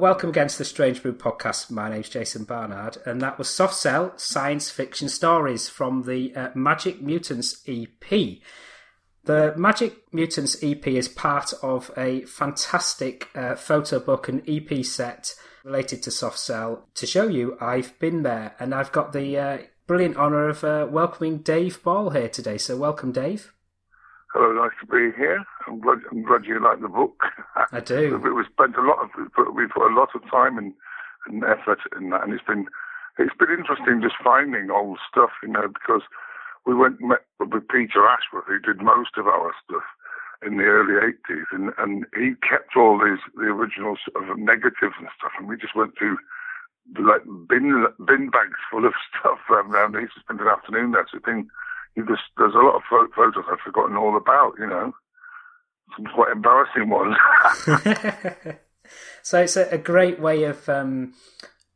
welcome again to the Strange Brew podcast. My name's Jason Barnard, and that was Soft Cell Science Fiction Stories from the uh, Magick Mutants EP. The Magick Mutants EP is part of a fantastic uh, photo book and EP set related to Soft Cell. To show you, I've been there, and I've got the uh, brilliant honour of uh, welcoming Dave Ball here today. So, welcome, Dave. Hello, nice to be here. I'm glad, I'm glad you like the book. I do. we we spent a lot of we put, we put a lot of time and, and effort in that, and it's been it's been interesting just finding old stuff, you know, because we went met with Peter Ashworth, who did most of our stuff in the early 80s, and, and he kept all these the original sort of negatives and stuff, and we just went through like bin bin bags full of stuff um, used to spend an afternoon there, so it's been you just there's a lot of pho- photos I've forgotten all about, you know, some quite embarrassing ones. so it's a, a great way of um,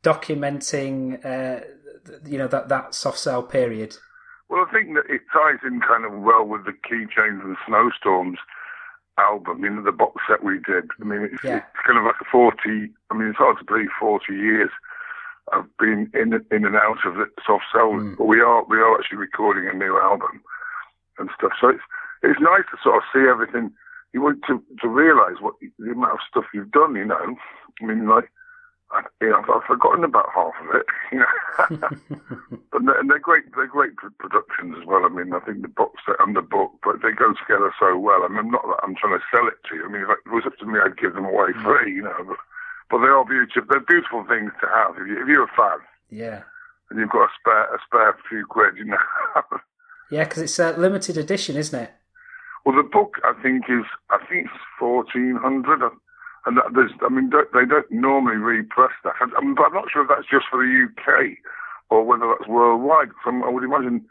documenting, uh, you know, that that Soft Cell period. Well, I think that it ties in kind of well with the Keychains and Snowstorms album, you know, the box set we did. I mean, it's, Yeah. it's kind of like a 40, I mean, it's hard to believe 40 years I've been in in and out of the soft cell, hmm. but we are we are actually recording a new album and stuff. So it's it's nice to sort of see everything. You want to to realise what the amount of stuff you've done. You know, I mean, like I, you know, I've, I've forgotten about half of it. You know, but they're, and they're great. They're great productions as well. I mean, I think the box set and the book, but they go together so well. I mean, not that I'm trying to sell it to you. I mean, if it was up to me, I'd give them away hmm. free. You know, but but they are beautiful. They're beautiful things to have. If, you, if you're a fan Yeah, and you've got a spare a spare few quid, you know. yeah, because it's a limited edition, isn't it? Well, the book I think is I think it's fourteen hundred, and that, there's I mean don't, they don't normally repress that. I, but I'm not sure if that's just for the UK or whether that's worldwide. I'm- I would imagine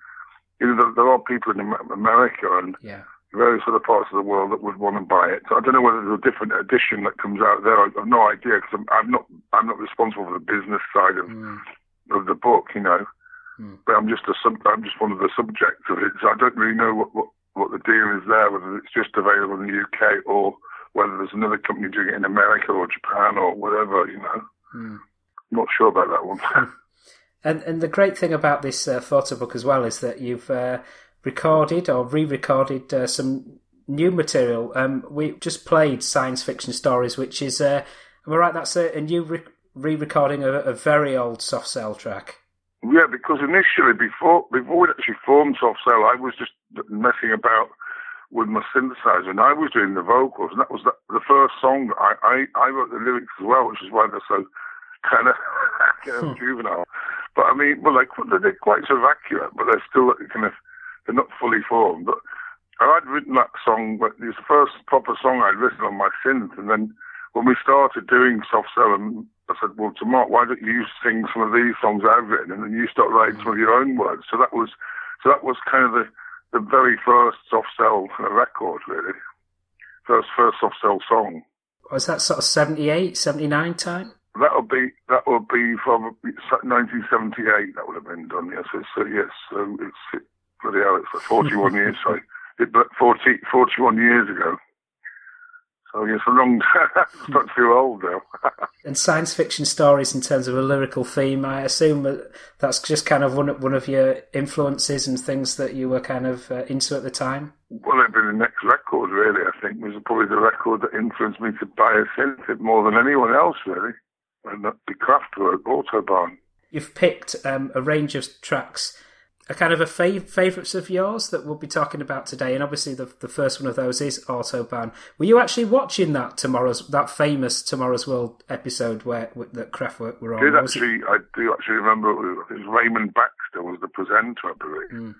you know, there, there are people in America and Yeah. Various other parts of the world that would want to buy it. So I don't know whether there's a different edition that comes out there. I have no idea because I'm, I'm not I'm not responsible for the business side of, Mm. of the book, you know. Mm. But I'm just a sub, I'm just one of the subjects of it, so I don't really know what, what what the deal is there. Whether it's just available in the UK or whether there's another company doing it in America or Japan or whatever, you know. Mm. Not sure about that one. And and the great thing about this uh, photo book as well is that you've uh, recorded or re-recorded uh, some new material. Um, we just played science fiction stories, which is uh, am I right? That's a, a new re- re-recording of a, a very old soft cell track. Yeah, because initially, before before we actually formed Soft Cell, I was just messing about with my synthesizer, and I was doing the vocals, and that was the, the first song. I, I I wrote the lyrics as well, which is why they're so kind of, kind of juvenile. But I mean, well, like they're quite sort of accurate, but they're still kind of they're not fully formed. But I'd written that song, but it was the first proper song I'd written on my synth, and then when we started doing Soft Cell, I said, well, to Mark, why don't you sing some of these songs I've written, and then you start writing some of your own words. So that was, so that was kind of the, the very first Soft Cell record, really. First, first Soft Cell song. Was that sort of 78, 79 time? That would be that would be from 1978. That would have been done. Yes, uh, yes. So it's bloody hell. It's like 41 years. Sorry, it, but 40, 41 years ago. So yes, a long. it's not too old now. And science fiction stories in terms of a lyrical theme, I assume that that's just kind of one of, one of your influences and things that you were kind of uh, into at the time. Well, it'd be the next record, really. I think was probably the record that influenced me to buy a synth more than anyone else, really. And that'd be Kraftwerk, Autobahn. You've picked um, a range of tracks. A kind of a fav- favourites of yours that we'll be talking about today, and obviously the the first one of those is Autobahn. Were you actually watching that tomorrow's that famous Tomorrow's World episode where that Kraftwerk were on? did actually, I do actually remember it was, Raymond Baxter was the presenter, I believe. Mm.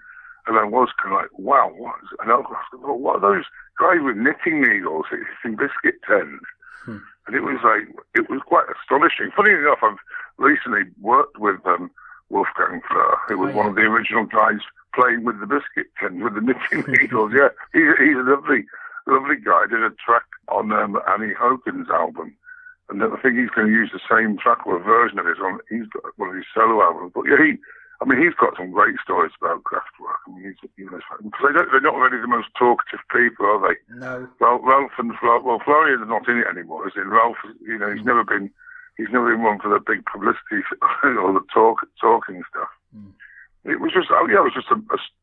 And I was kind of like, wow, what is, and I was like, what are those guys with knitting needles hitting biscuit tins? Hmm. And it was like, it was quite astonishing. Funny enough, I've recently worked with um, Wolfgang Flür, who was Oh, one yeah. of the original guys playing with the biscuit tins, with the knitting needles. Yeah, he's, he's a lovely, lovely guy. Did a track on um, Annie Hogan's album. And I think he's going to use the same track or a version of it on. He's got one of his solo albums. But yeah, he, I mean, he's got some great stories about Kraftwerk. I mean, he's, you know, they don't, they're not really the most talkative people, are they? No. Well, Ralf and Flo, well, Florian's not in it anymore. Is in Ralf, you know, he's never been, he's never been one for the big publicity or the talk, talking stuff. Hmm. It was just, oh yeah, I was just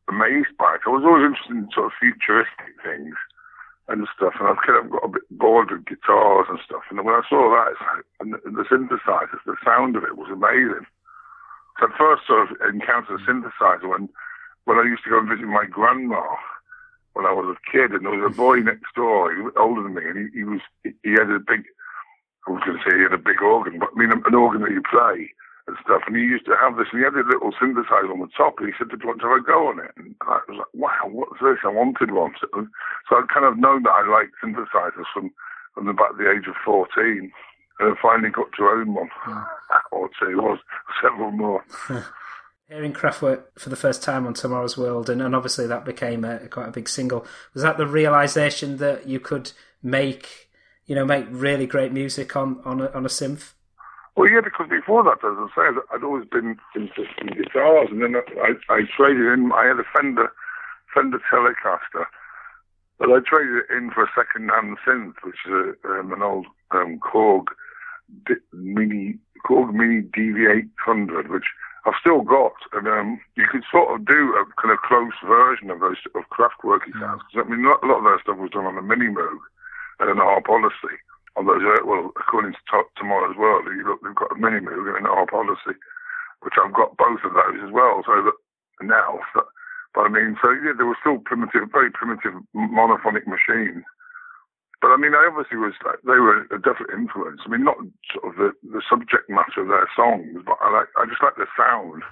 amazed by it. I was always interested in sort of futuristic things and stuff, and I've kind of got a bit bored with guitars and stuff. And when I saw that, like, and the, the synthesizers, the sound of it was amazing. So I first sort of encountered a synthesizer when, when I used to go and visit my grandma when I was a kid, and there was a boy next door, he was older than me, and he, he was he had a big, I was going to say he had a big organ, but I mean an organ that you play and stuff, and he used to have this, and he had a little synthesizer on the top, and he said, "Do you want to have a go on it?" And I was like, "Wow, what's this?" I wanted one, so, so I'd kind of known that I liked synthesizers from from about the age of fourteen, and I finally got to own one hmm. or two, or several more. Hearing Kraftwerk for the first time on Tomorrow's World, and, and obviously that became a, quite a big single. Was that the realization that you could make, you know, make really great music on on a, on a synth? Well, yeah, because before that, as I say, I'd always been interested in guitars, and then I, I traded in. I had a Fender Fender Telecaster, but I traded it in for a second-hand synth, which is a, um, an old um, Korg D- Mini Korg Mini DV800, which I've still got, and um, you could sort of do a kind of close version of those of Kraftwerky sounds. 'Cause, I mean, a lot of that stuff was done on a Mini Moog and. On those, uh, well, according to to- Tomorrow's World, you look, they've got a Mini and an ARP Odyssey, which I've got both of those as well. So that now, but I mean, so yeah, they were still primitive, very primitive monophonic machines. But I mean, I obviously was like, they were a definite influence. I mean, not sort of the, the subject matter of their songs, but I like, I just like the sound.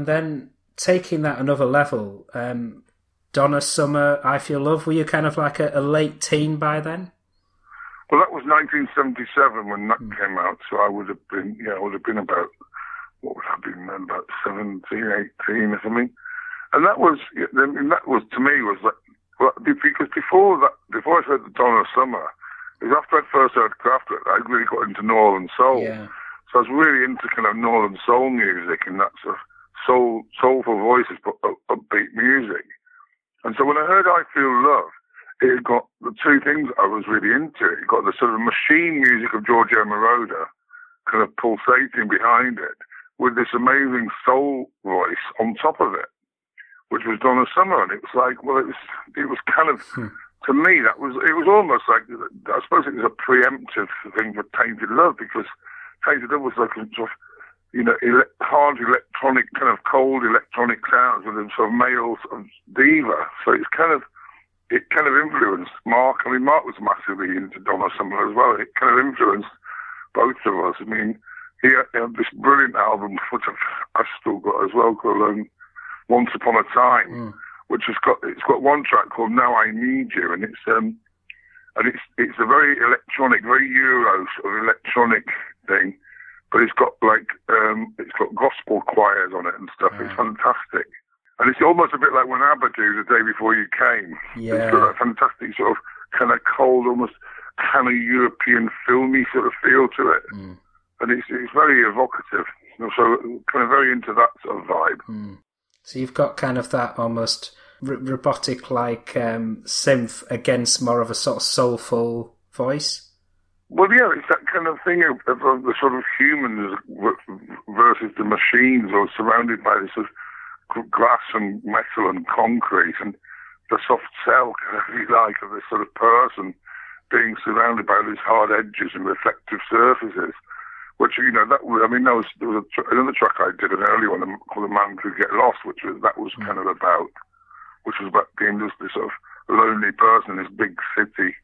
And then taking that another level, um, Donna Summer, I Feel Love, were you kind of like a, a late teen by then? Well, that was 1977 when that came out, so I would have been, yeah, I would have been about, what would I have been then, about 17, 18 or something. And that was, I mean, that was, to me, was like, well, because before that, before I heard the Donna Summer, it was after I first heard Kraftwerk, I really got into Northern Soul. Yeah. So I was really into kind of Northern Soul music and that sort of soul, soulful voices, but up- upbeat music. And so when I heard I Feel Love, it had got the two things I was really into. It got the sort of machine music of Giorgio Moroder kind of pulsating behind it with this amazing soul voice on top of it, which was Donna Summer. And it was like, well, it was, it was kind of, hmm. to me, that was, it was almost like, I suppose it was a preemptive thing for Tainted Love because Tainted Love was like a sort of, you know, ele- hard electronic, kind of cold electronic sounds with a sort of male sort of diva. So it's kind of, it kind of influenced Mark. I mean, Mark was massively into Donna Summer as well. It kind of influenced both of us. I mean, he had, this brilliant album, which I've, I've still got as well, called um, Once Upon a Time, which has got it's got one track called Now I Need You, and it's um, and it's it's a very electronic, very Euro sort of electronic thing, but it's got like um, it's got gospel choirs on it and stuff. It's fantastic. And it's almost a bit like when ABBA do the day before you came. Yeah. It's got that fantastic sort of kind of cold, almost kind of European filmy sort of feel to it. And it's, it's very evocative. So kind of very into that sort of vibe. So you've got kind of that almost r- robotic like um, synth against more of a sort of soulful voice. Well, yeah, it's that kind of thing of, of, of the sort of humans versus the machines, or surrounded by this sort of glass and metal and concrete, and the soft shell, if you like, of this sort of person being surrounded by these hard edges and reflective surfaces. Which you know that was, I mean, that was there was a another track I did an early one called "The Man Could Get Lost," which was that was mm. kind of about, which was about being just this sort of lonely person in this big city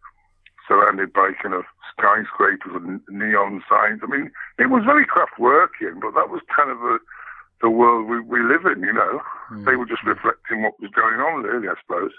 surrounded by kind of skyscrapers and neon signs. I mean, it was very craft working, but that was kind of the the world we, we live in. You know, hmm. they were just hmm. reflecting what was going on, really. I suppose.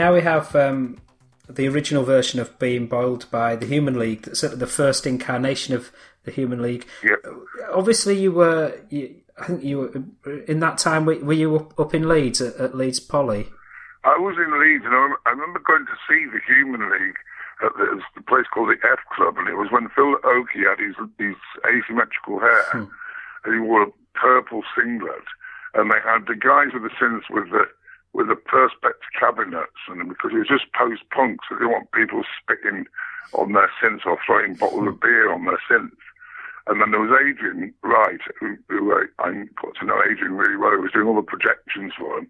Now we have um, the original version of being boiled by the Human League. That's sort of the first incarnation of the Human League. Yeah. Obviously, you were. You, I think you were in that time. Were, were you up, up in Leeds at, at Leeds Poly? I was in Leeds, and I I remember going to see the Human League at the, place called the F Club, and it was when Phil Oakey had his, his asymmetrical hair, and he wore a purple singlet, and they had the guys with the synths with the with the perspex cabinets, and because it was just post punk, so they didn't want people spitting on their synths or throwing bottles of beer on their synths. And then there was Adrian Wright, who, who I, I got to know Adrian really well, who was doing all the projections for him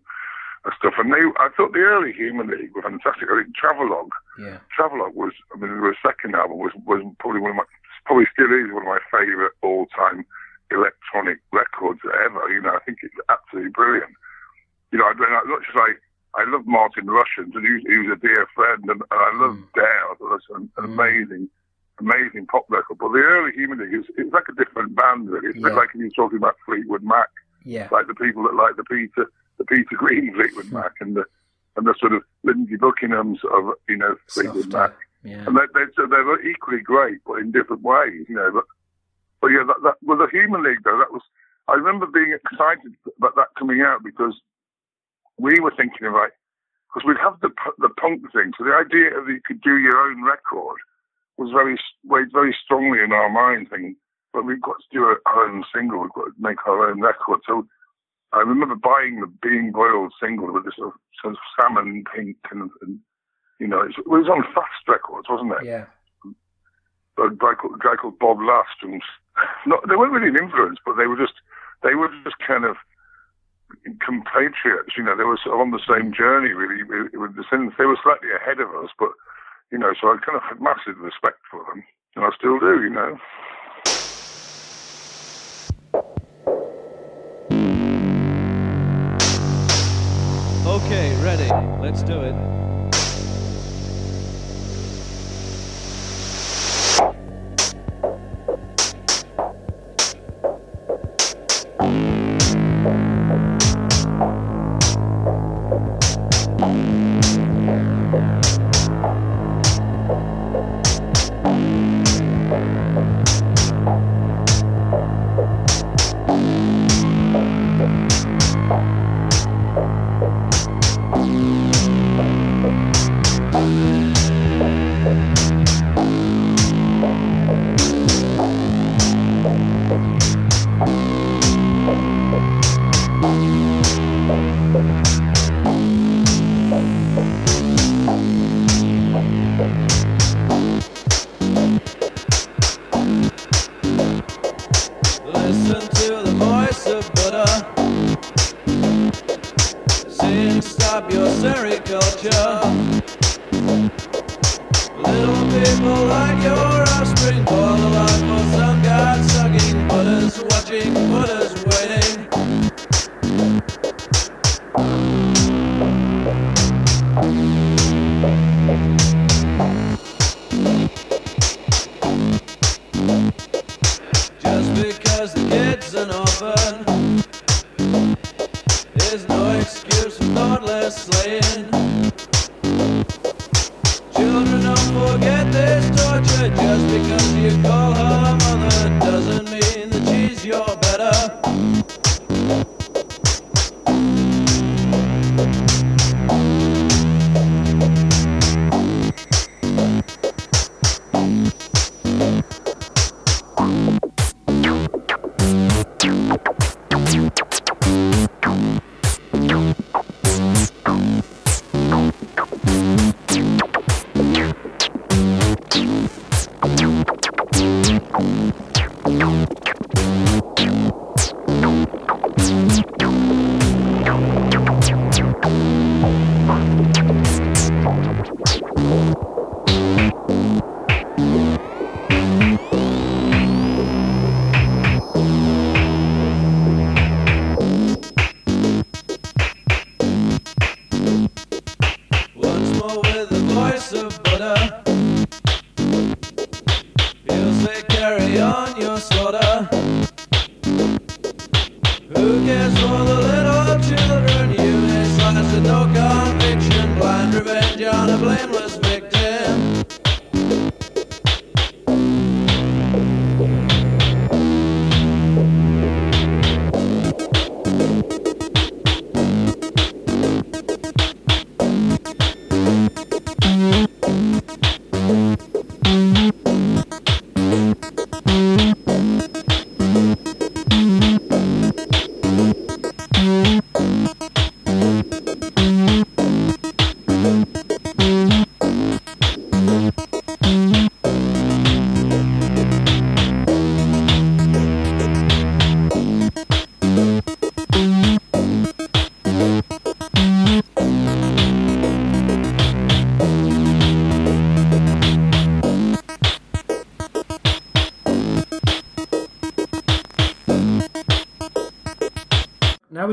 and stuff. And they, I thought the early Human League were fantastic. I think Travelogue, Yeah. Travelogue was, I mean, the second album was, was probably one of my, probably still is one of my favourite all-time electronic records ever. You know, I think it's absolutely brilliant. You know, I, as much as I, I love Martin Rushent, and he was, he was a dear friend, and, and I love Dare. I thought that's an, an amazing, amazing pop record. But the early Human League, is it's like a different band, really. It's a bit like you're talking about Fleetwood Mac Yeah. like the people that like the Peter the Peter Green Fleetwood hmm. Mac and the and the sort of Lindsey Buckingham's of you know Fleetwood Mac. Yeah. And they they so they're equally great, but in different ways, you know. But but yeah, that, that well, the Human League though, that was I remember being excited about that coming out because we were thinking of like because we'd have the the punk thing, so the idea of you could do your own record was very weighed very strongly in our mind. Thinking, but we've got to do our own single, we've got to make our own record. So I remember buying the Being Boiled single with this sort of, sort of salmon pink and, and you know, it was on Fast Records, wasn't it? Yeah. A guy called, a guy called Bob Last. And not, they weren't really an influence, but they were just, they were just kind of compatriots. You know, they were sort of on the same journey, really, with the synths. They were slightly ahead of us, but you know, so I kind of had massive respect for them, and I still do. You know. Okay, ready. Let's do it.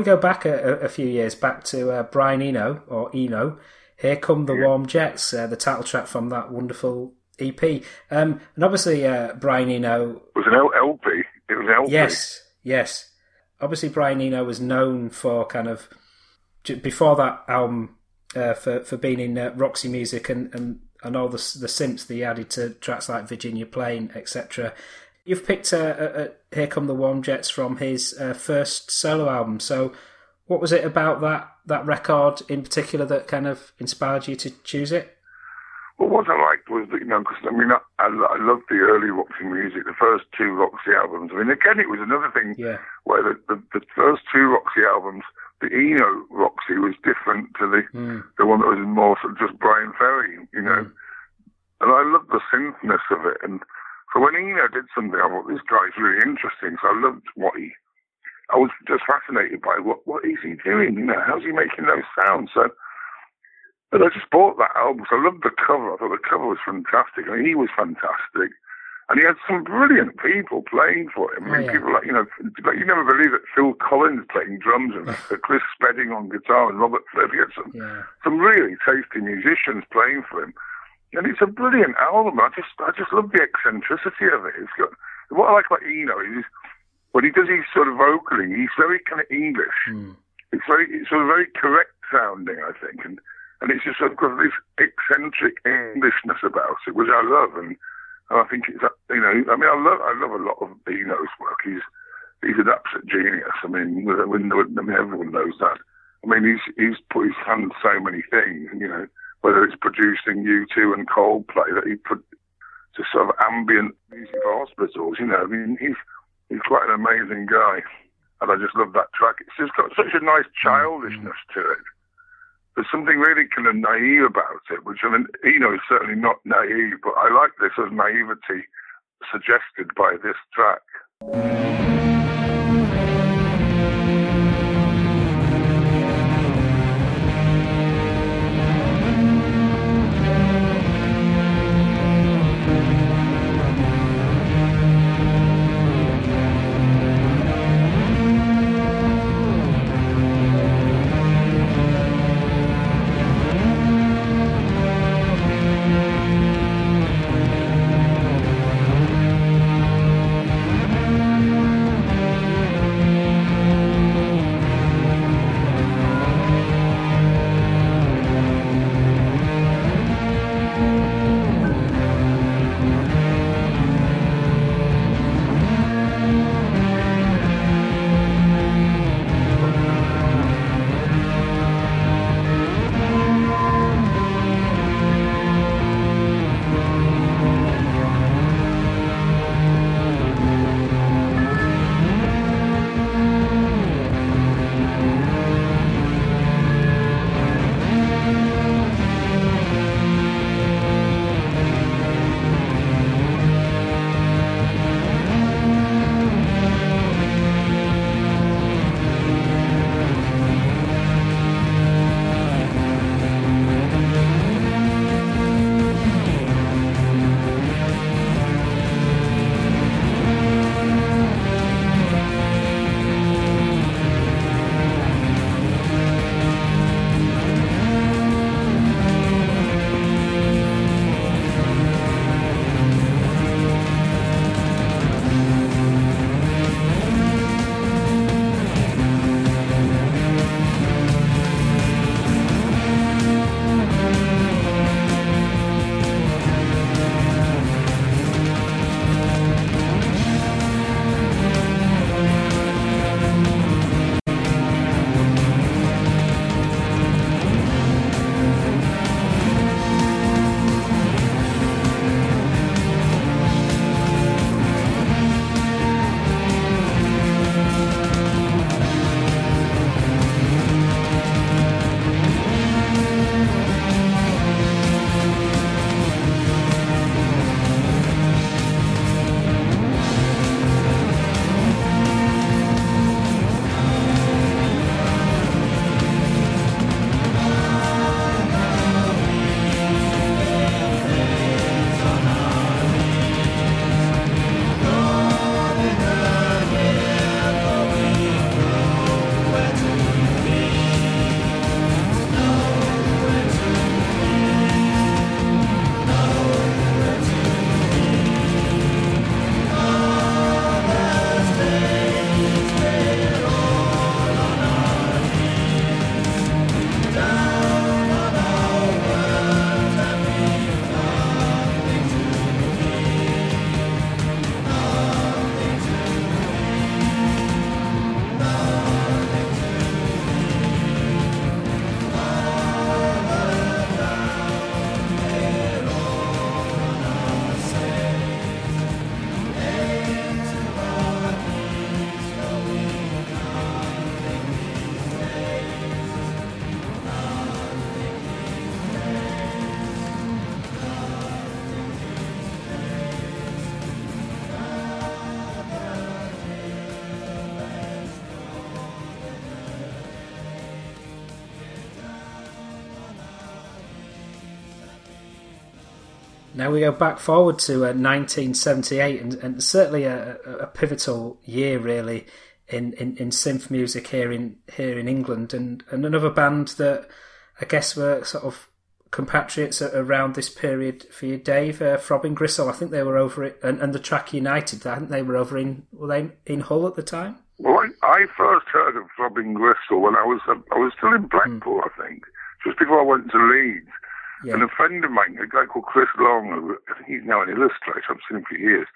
Go back a, a few years, back to uh, Brian Eno or Eno, "Here Come the Warm Jets," uh, the title track from that wonderful EP. Um, and obviously, uh, Brian Eno It was an LP. It was an LP. Yes, yes. Obviously, Brian Eno was known for kind of before that album uh, for for being in uh, Roxy Music and, and, and all the the synths that he added to tracks like Virginia Plain, etc. You've picked uh, uh, uh, "Here Come the Warm Jets" from his uh, first solo album. So, what was it about that that record in particular that kind of inspired you to choose it? Well, what I liked was that, you know, because I mean, I, I, loved the early Roxy music, the first two Roxy albums. I mean, again, it was another thing Yeah, where the, the, the first two Roxy albums, the Eno Roxy was different to the Mm. the one that was more sort of just Bryan Ferry, you know. And I loved the synthness of it. And so when Eno did something, I thought, this guy's really interesting. So I loved what he, I was just fascinated by what, what is he doing? You know, how's he making those sounds? So, and I just bought that album. So I loved the cover. I thought the cover was fantastic. I mean, he was fantastic. And he had some brilliant people playing for him. I mean, Oh, yeah. people like, you know, like you never believe that Phil Collins playing drums and Chris Spedding on guitar and Robert Fripp. He had some, yeah, some really tasty musicians playing for him. And it's a brilliant album. I just, I just love the eccentricity of it. It's got, what I like about Eno is when he does his sort of vocaling, he's very kind of English. Mm. It's very, it's sort of very correct sounding, I think, and and it's just sort of got this eccentric Englishness about it, which I love, and, and I think it's, you know, I mean, I love, I love a lot of Eno's work. He's, he's an absolute genius. I mean, I mean, everyone knows that. I mean, he's he's put his hand to so many things, you know, whether it's producing U2 and Coldplay that he put to sort of ambient music for hospitals, you know. I mean, he's he's quite an amazing guy, and I just love that track. It's just got such a nice childishness to it. There's something really kind of naive about it, which I mean, Eno is certainly not naive, but I like this as naivety suggested by this track. Now we go back forward to uh, 1978, and, and certainly a, a, pivotal year, really, in, in, in synth music here in here in England, and, and another band that I guess were sort of compatriots around this period for you, Dave. Uh, Throbbing Gristle, I think they were over it, and, and the track United. I think they were over in were they in Hull at the time. Well, I, I first heard of Throbbing Gristle when I was I was still in Blackpool, mm. I think, just before I went to Leeds. Yeah. And a friend of mine, a guy called Chris Long, who I think he's now an illustrator, I've seen him for years,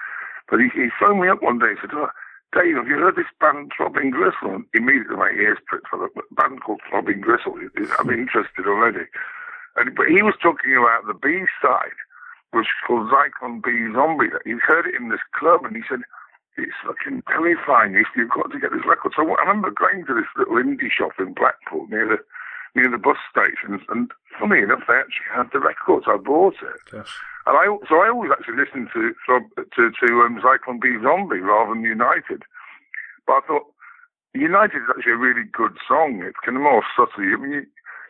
but he, he phoned me up one day and said, oh, Dave, have you heard this band Throbbing Gristle? And immediately my ears pricked for a band called Throbbing Gristle. I'm hmm. interested already. And, but he was talking about the B side, which is called Zyklon B Zombie. He heard it in this club and he said, it's fucking terrifying. You've got to get this record. So I remember going to this little indie shop in Blackpool near the near the bus stations, and funny enough, they actually had the records. I bought it, Gosh. and I so I always actually listened to to to um, Zyklon B Zombie rather than United. But I thought United is actually a really good song. It's kind of more subtle. I mean, you,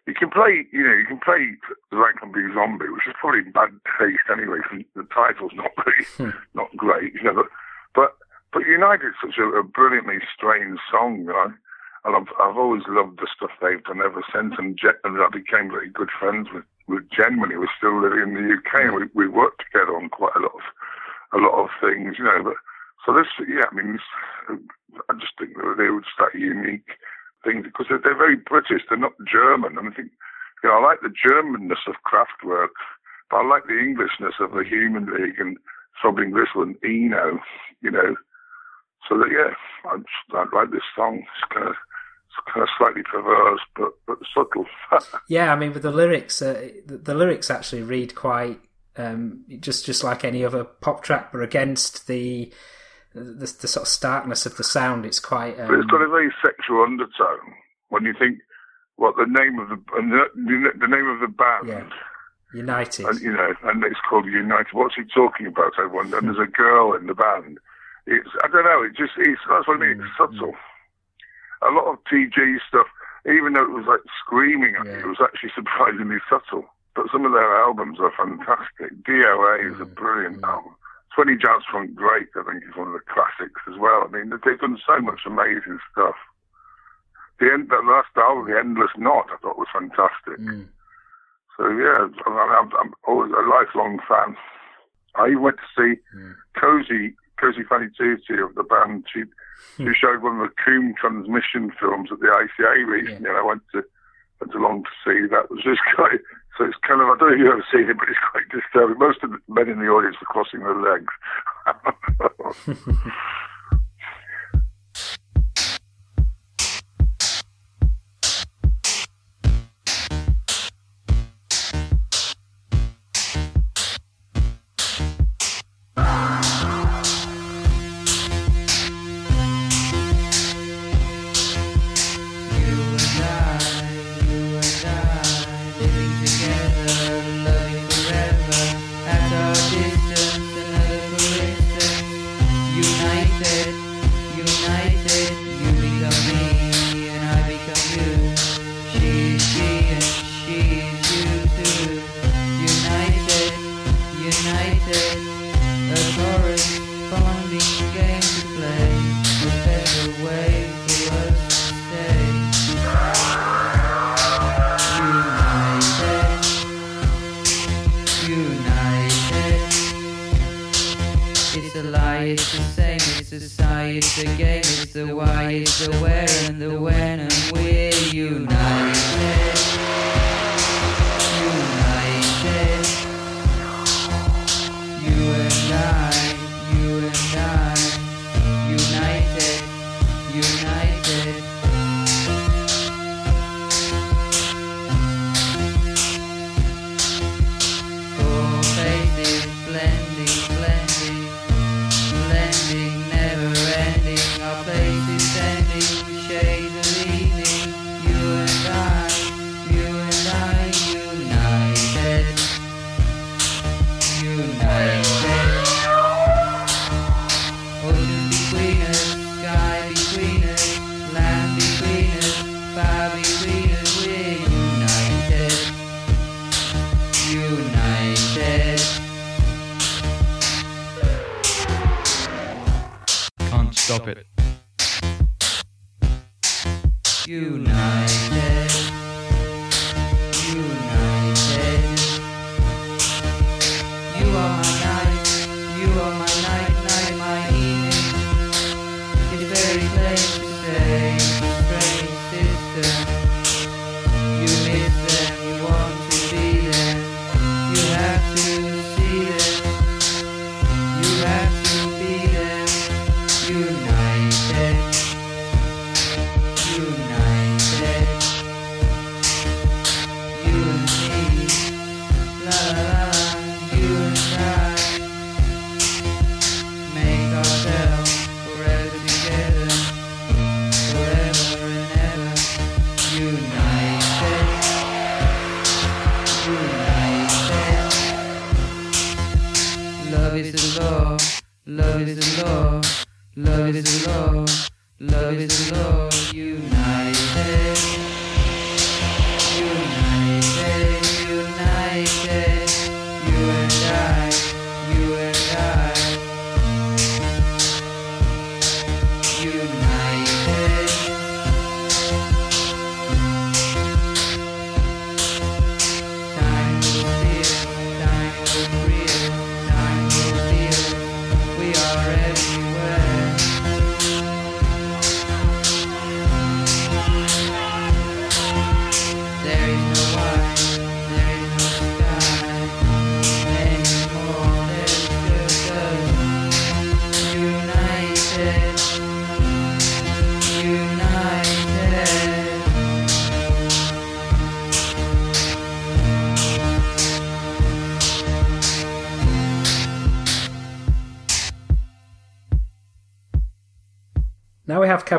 you can play, you know, you can play Zyklon B Zombie, which is probably in bad taste anyway. Cause the title's not really hmm. not great, you know. But but, but United is such a, a brilliantly strange song, you know and I've, I've always loved the stuff they've done ever since. And, and I became very good friends with, with Gen when he was still living in the UK, and we, we worked together on quite a lot of a lot of things, you know. But so this, yeah, I mean, I just think that they were just that unique thing because they're, they're very British. They're not German, and I think you know I like the Germanness of Kraftwerk, but I like the Englishness of the Human League and Throbbing Gristle and Eno, you know. So that yeah, I, just, I like this song. It's kind of kind of slightly perverse, but but subtle. yeah, I mean, with the lyrics, uh, the, the, lyrics actually read quite um, just just like any other pop track, but against the the, the sort of starkness of the sound, it's quite. Um... But it's got a very sexual undertone. When you think what the name of the the name of the band. Yeah. United. And, you know, and it's called United. What's he talking about? I wonder. and there's a girl in the band. It's I don't know. It just it's that's what I mean. It's mm, subtle. A lot of TG stuff, even though it was like screaming at yeah. you, it was actually surprisingly subtle. But some of their albums are fantastic. DOA is a brilliant album. 20 Jazz Funk Great, I think, is one of the classics as well. I mean, they've done so much amazing stuff. The end, that last album, The Endless Not, I thought was fantastic. Mm. So yeah, I'm, I'm, always a lifelong fan. I went to see mm. Cosey Cosey Fanni Tutti of the band. Hmm. showed one of the COUM transmission films at the ICA recently, yeah. and I went to went along to see that. It was just quite so it's kind of I don't know if you've ever seen it, but it's quite disturbing. Most of the men in the audience were crossing their legs.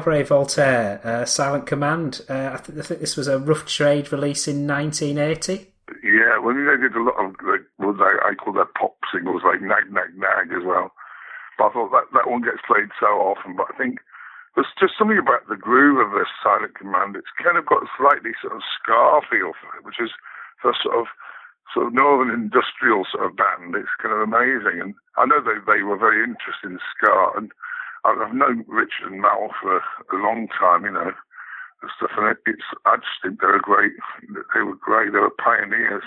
Cabaret Voltaire, uh, Silent Command. Uh, I, th- I think this was a rough trade release in 1980. Yeah, well, they did a lot of like what I, I call their pop singles, like Nag Nag Nag as well. But I thought that that one gets played so often. But I think there's just something about the groove of this Silent Command. It's kind of got a slightly sort of ska feel for it, which is for sort of sort of northern industrial sort of band. It's kind of amazing. And I know they they were very interested in ska, and I've known Richard and Mal for a long time, you know, and stuff. And it's I just think they're great. They were great. They were pioneers.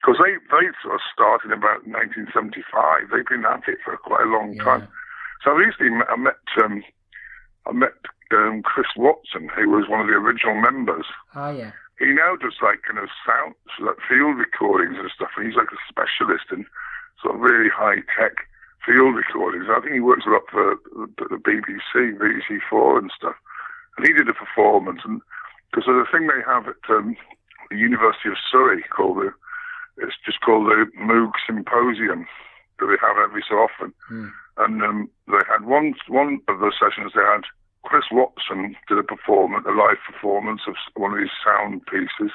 Because they, they sort of started about 1975. They've been at it for quite a long Yeah. time. So I recently met, I met, um, I met um, Chris Watson, who was one of the original members. Oh, yeah. He now does like kind of sound, like field recordings and stuff. And he's like a specialist in sort of really high tech field recordings. I think he works a lot for the, BBC, BBC Four and stuff. And he did a performance, and because the thing they have at um, the University of Surrey called the it's just called the Moog Symposium that they have every so often. And um, they had one one of the sessions they had Chris Watson did a performance, a live performance of one of his sound pieces,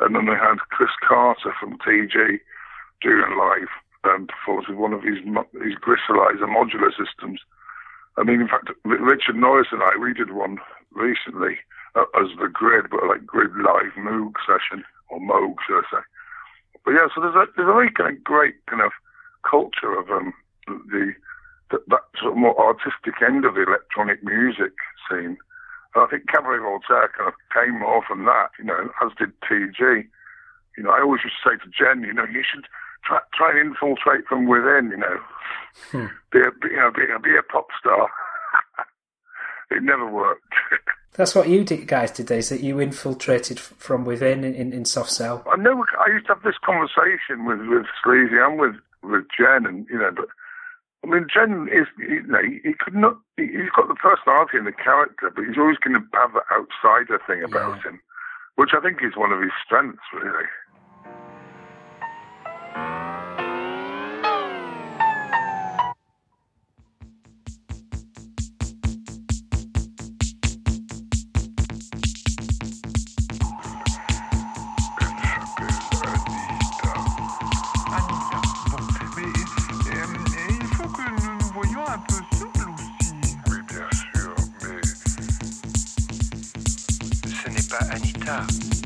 and then they had Chris Carter from TG doing live um, performance with one of his his Gristleizer modular systems. I mean, in fact, Richard Norris and I we did one recently uh, as the Grid, but like Grid Live Moog session or Moog, should I say? But yeah, so there's a there's a very kind of great kind of culture of um the that, that sort of more artistic end of the electronic music scene. And I think Cabaret Voltaire kind of came more from that, you know, as did TG. You know, I always used to say to Gen, you know, you should try try and infiltrate from within, you know, hmm. be a be, you know be, a- be a pop star. it never worked. That's what you did, guys did, is that you infiltrated from within in, in, Soft Cell. I know I used to have this conversation with with Sleazy and with with Gen, and you know, but I mean, Gen is you know he, could not. He, he's got the personality and the character, but he's always going to have that outsider thing about Yeah. him, which I think is one of his strengths, really. Anita.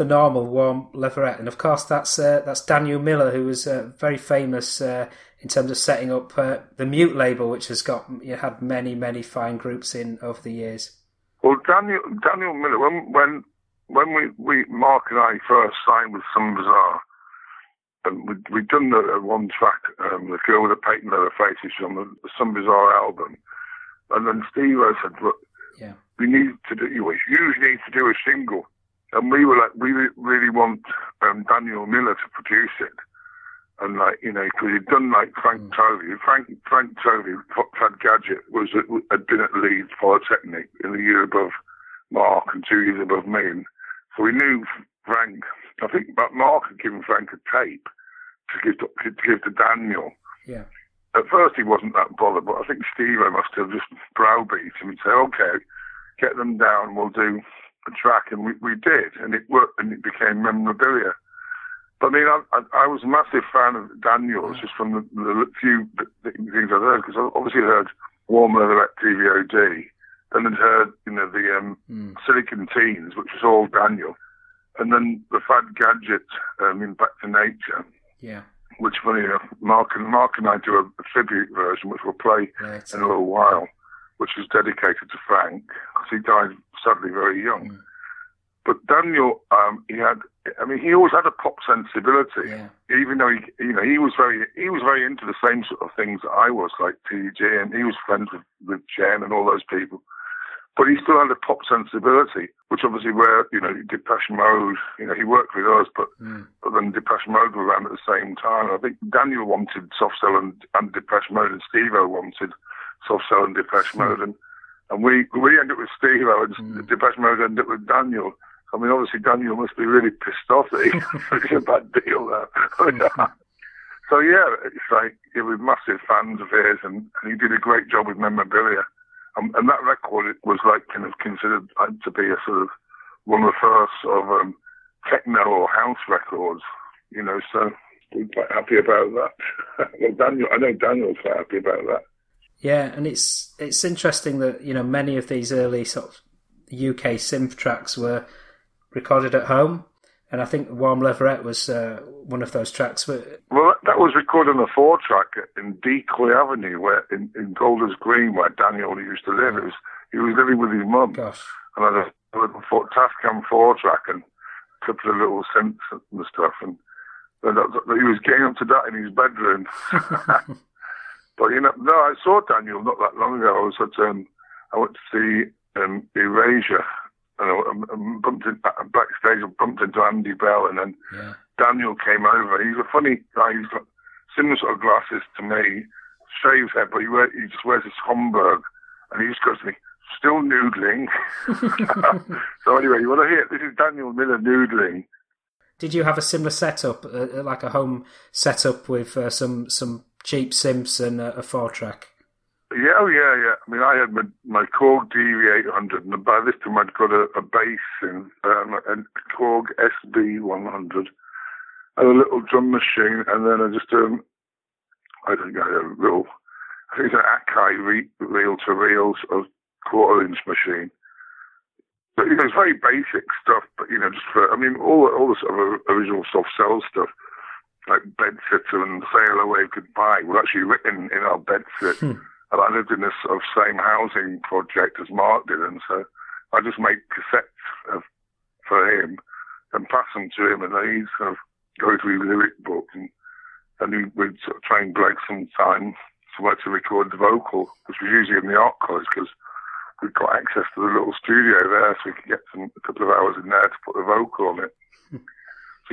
The normal warm leatherette, and of course that's uh, that's Daniel Miller, who was uh, very famous uh, in terms of setting up uh, the Mute label, which has got you know, had many many fine groups in over the years. Well, Daniel Daniel Miller, when when when we, we Mark and I first signed with Some Bizarre, and we we'd done the uh, one track, um, the girl with the patent leather face, which is on the, the Some Bizarre album, and then Steve said, "Look, Yeah, we need to do you usually need to do a single." And we were like, we really want um, Daniel Miller to produce it. And like, you know, because he'd done like Frank Tovey. Frank, Frank Tovey, F- Fad Gadget, was at, had been at Leeds Polytechnic in the year above Mark and two years above me. And so we knew Frank, I think but Mark had given Frank a tape to give to, to give to Daniel. yeah, At first he wasn't that bothered, but I think Steve must have just browbeat him and say, okay, get them down, we'll do a track. And we, we did, and it worked, and it became memorabilia. But I mean, I, I, I was a massive fan of Daniel's just from the, the few things I'd heard, because I obviously heard Warm Leatherette TVOD, then I'd heard, you know, the um, Silicon Teens, which was all Daniel, and then the Fad Gadget um, in Back to Nature yeah, which funny enough, Mark and Mark and I do a, a tribute version, which we'll play Later. in a little while, which is dedicated to Frank because he died suddenly very young. But Daniel, um, he had, I mean, he always had a pop sensibility, yeah, even though he, you know, he was very, he was very into the same sort of things that I was, like TG, and he was friends with with Gen and all those people. But he still had a pop sensibility, which obviously where, you know, Depeche Mode, you know, he worked with us, but, but then Depeche Mode were around at the same time. I think Daniel wanted Soft Cell and, and Depeche Mode, and Stevo wanted Soft Cell and Depeche Mode, and, and we, we ended up with Stevo, and Depeche Mode ended up with Daniel. I mean, obviously Daniel must be really pissed off that he it's a bad deal there. so yeah, it's like, yeah, we're massive fans of his, and, and he did a great job with memorabilia. Um, and that record was like kind of considered uh, to be a sort of one of the first sort of um, techno or house records, you know. So we're quite happy about that. well, Daniel, I know Daniel's quite happy about that. Yeah. And it's it's interesting that you know many of these early sort of UK synth tracks were recorded at home, and I think Warm Leatherette was uh, one of those tracks. But Well, that- was recorded on a four track in Decoy Avenue, where in, in Golders Green, where Daniel used to live. It was he was living with his mum, gosh, and I had a little four, Tascam four track and a couple of little synths and stuff, and, and that, that he was getting up to that in his bedroom. but you know, no, I saw Daniel not that long ago. I was at um, I went to see um, Erasure. And I, I bumped in, backstage, I bumped into Andy Bell, and then yeah, Daniel came over. He's a funny guy. He's got similar sort of glasses to me, shaved head, but he, wear, he just wears his Homburg, and he just goes to me, still noodling. so anyway, you want to hear? This is Daniel Miller noodling. did you have a similar setup, uh, like a home setup with uh, some some cheap synths and a, a four track? Yeah, oh yeah, yeah. I mean, I had my, my Korg DV800, and by this time I'd got a, a bass in, um, a Korg SB100, and a little drum machine, and then I just um, I don't know, a little, I think it's an Akai re- reel to reel sort of quarter inch machine. But you know, it's very basic stuff. But you know, just for I mean, all all the sort of original soft cell stuff, like bed sitter and sail away goodbye, were actually written in our bed sit. Hmm. And I lived in this sort of same housing project as Mark did, and so I just made cassettes of, for him and pass them to him, and then he'd sort of go through lyric book and and he would sort of try and Greg some time somewhere to record the vocal, which was usually in the art college because we'd got access to the little studio there, so we could get some a couple of hours in there to put the vocal on it. Hmm.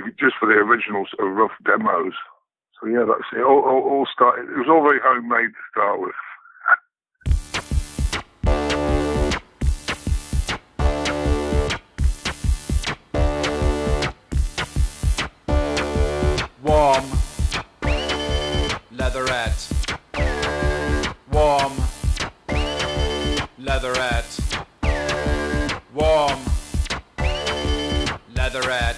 We- just for the original sort uh, of rough demos. So yeah, that's it. All, all, all started. It was all very homemade to start with. Warm, leatherette. Warm, leatherette. Warm, leatherette.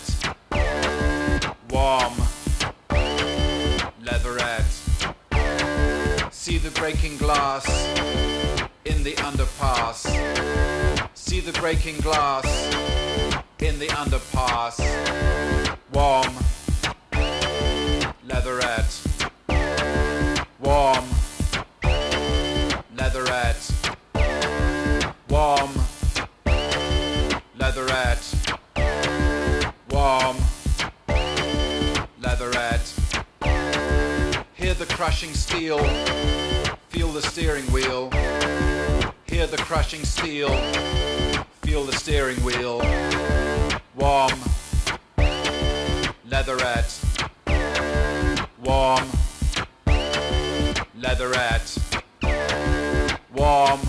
See the breaking glass in the underpass. See the breaking glass in the underpass. Warm, leatherette. The crushing steel, feel the steering wheel. Hear the crushing steel, feel the steering wheel. Warm, leatherette. Warm, leatherette. Warm,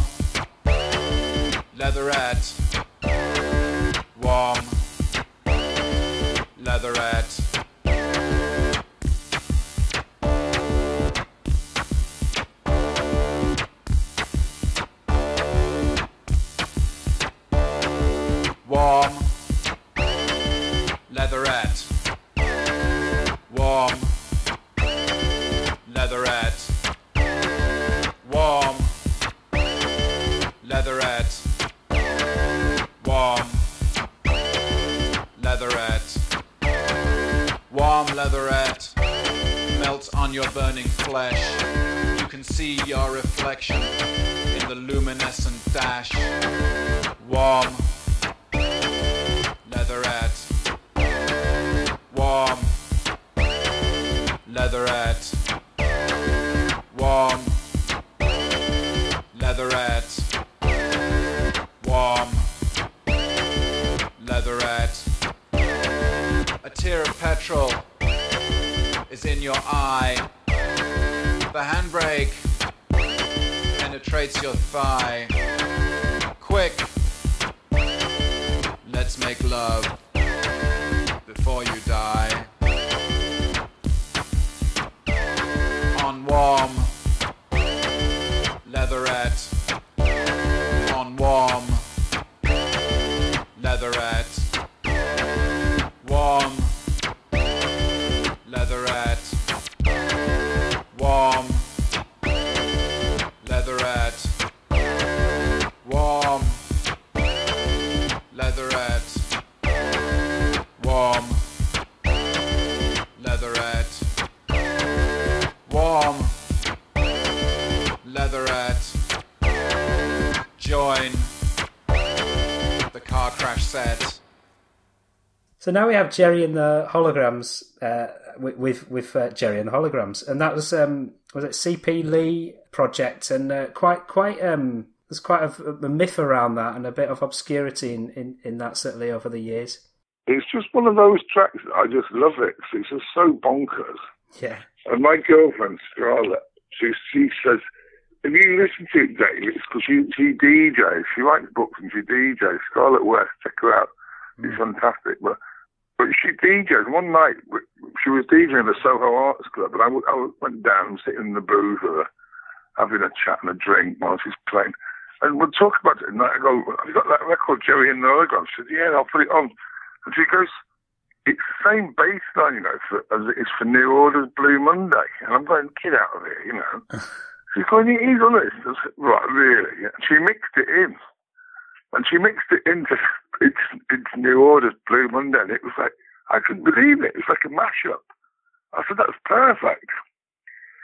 Warm leatherette melts on your burning flesh. You can see your reflection in the luminescent dash. Warm, leatherette. Warm, leatherette. Warm, tear of petrol is in your eye. The handbrake penetrates your thigh. Quick, let's make love before you die. On warm, So now we have Gerry and the holograms uh, with with, with uh, Gerry and the holograms, and that was um, was it CP Lee project, and uh, quite quite um, there's quite a, a myth around that, and a bit of obscurity in, in, in that certainly over the years. It's just one of those tracks. I just love it. It's just so bonkers. Yeah, And my girlfriend Scarlett, she she says, if you listen to it, Dave, it's because she she DJs. She likes books and she DJs. Scarlett West, check her out. She's fantastic. But but she DJs. One night she was DJing at the Soho Arts Club, and I, w- I w- went down and sitting in the booth with her, having a chat and a drink while she's playing. And we'll talk about it. And I go, have you got that record, Gerry and the Hologram? She said, yeah, I'll put it on. And she goes, it's the same bass line, you know, for, as it is for New Order's Blue Monday. And I'm going, get out of here, you know. She's going, it is on this. I said, right, really? And she mixed it in. And she mixed it into it's, it's New Order's Blue Monday. And it was like, I couldn't believe it. It was like a mashup. I said, that's perfect.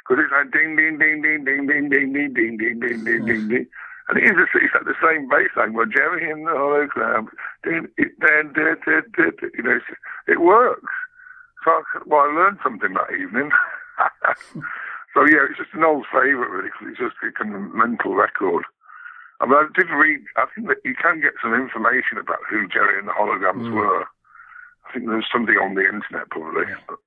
Because it's like ding, ding, ding, ding, ding, ding, ding, ding, ding, ding, ding, ding, ding, ding. And it is, it's like the same bass line where Gerry and the hologram, it, then, did, did, did, you know, it works. So I, well, I learned something that evening. so yeah, it's just an old favourite really, 'cause it's just a kind mental record. I mean, I did read. I think that you can get some information about who Gerry and the holograms hmm. were. I think there's something on the internet probably, but,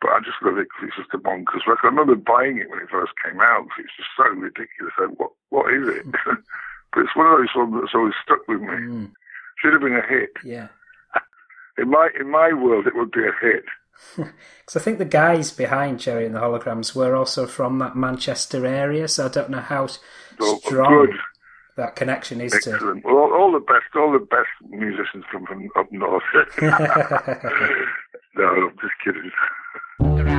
but I just love it 'cause it's just a bonkers record. I remember buying it when it first came out 'cause it's just so ridiculous. So what what is it? Hmm. but it's one of those ones that's always stuck with me. Hmm. Should have been a hit. Yeah. In my in my world, it would be a hit. Because I think the guys behind Gerry and the Holograms were also from that Manchester area, so I don't know how strong. That connection is to. Excellent. Well, all, all the best, all the best musicians come from up north. no, I'm just kidding.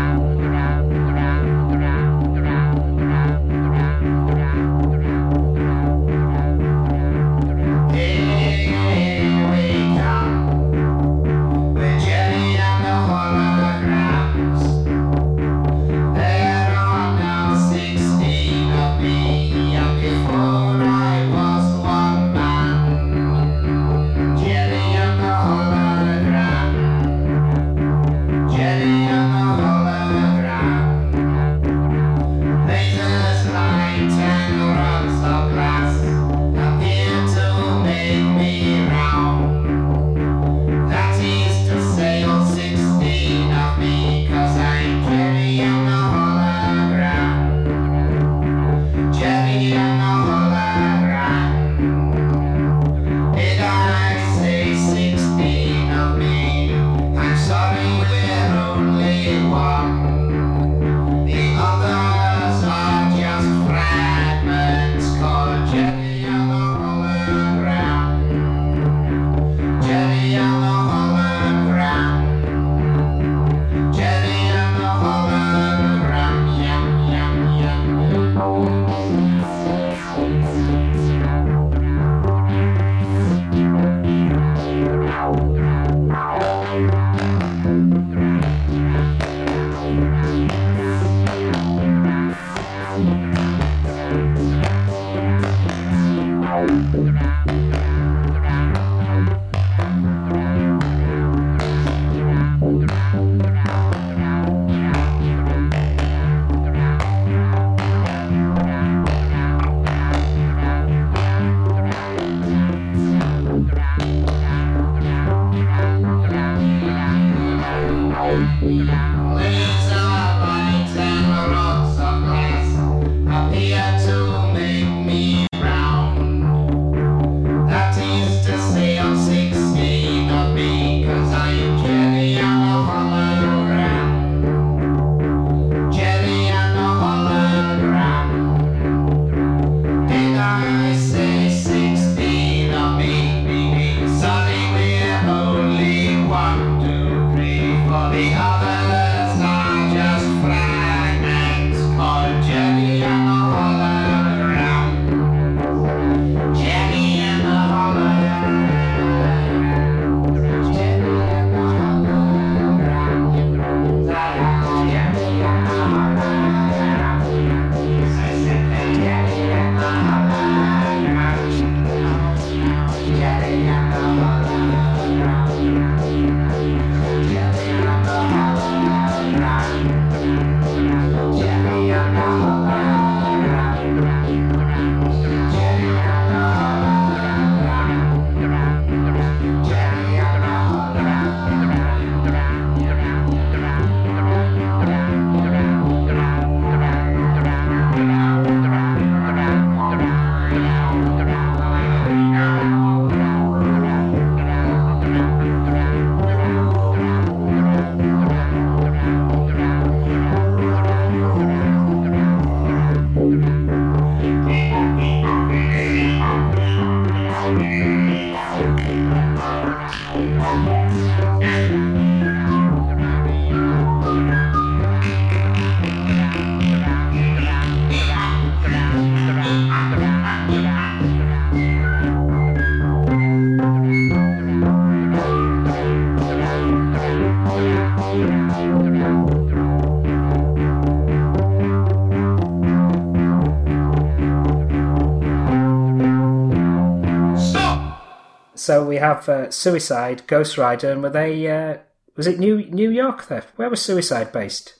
So we have uh, Suicide, Ghost Rider, and were they? Uh, was it New New York? There, where was Suicide based?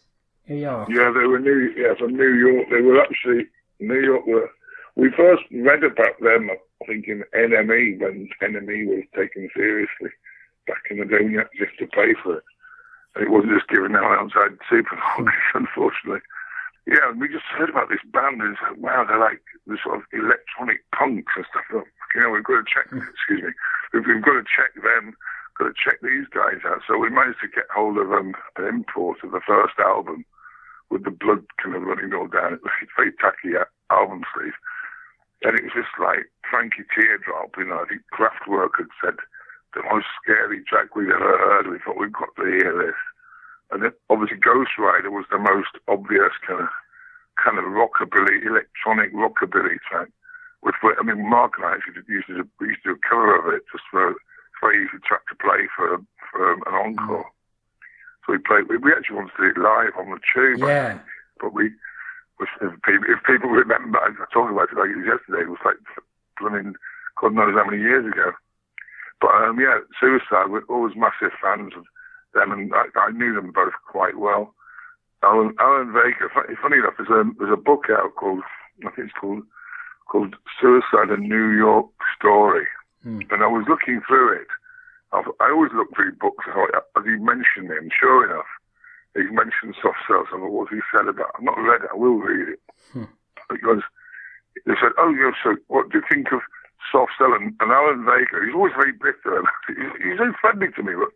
New York. Yeah, they were New. Yeah, from New York. They were actually New York. Were we first read about them? I think in NME when NME was taken seriously back in the day. You have to pay for it, it wasn't just given out outside supermarkets, unfortunately. Yeah, we just heard about this band and said, wow, they're like the sort of electronic punks and stuff. You know, we've got to check. Excuse me, we've, we've got to check them. Got to check these guys out. So we managed to get hold of um, an import of the first album with the blood kind of running all down it. It's very tacky album sleeve. And it was just like Frankie Teardrop, you know, I think Kraftwerk had said the most scary track we'd ever heard. We thought we've got to hear this. And then obviously Ghost Rider was the most obvious kind of kind of rockabilly, electronic rockabilly track. Which were- I mean, Mark and I actually used to we used to do a cover of it just for it's a very easy track to play for for an encore. So we played. We, we actually wanted to do it live on the tube. Yeah. but we. If people, if people remember, I was talking about it like it was yesterday. It was like, blooming, God knows how many years ago. But um, yeah, Suicide. We're always massive fans of them, and I, I knew them both quite well. Alan, Alan Vega. Funny, funny enough, there's a there's a book out called I think it's called called Suicide: A New York Story, hmm. and I was looking through it. I, I always look through books how, as he mentioned him. Sure enough, he mentioned soft cells. and what he said about. I've not read it. I will read it hmm. because they said, "Oh, yeah. So, what do you think of soft cell?" And, and Alan Vega, he's always very bitter. He's, he's so friendly to me, but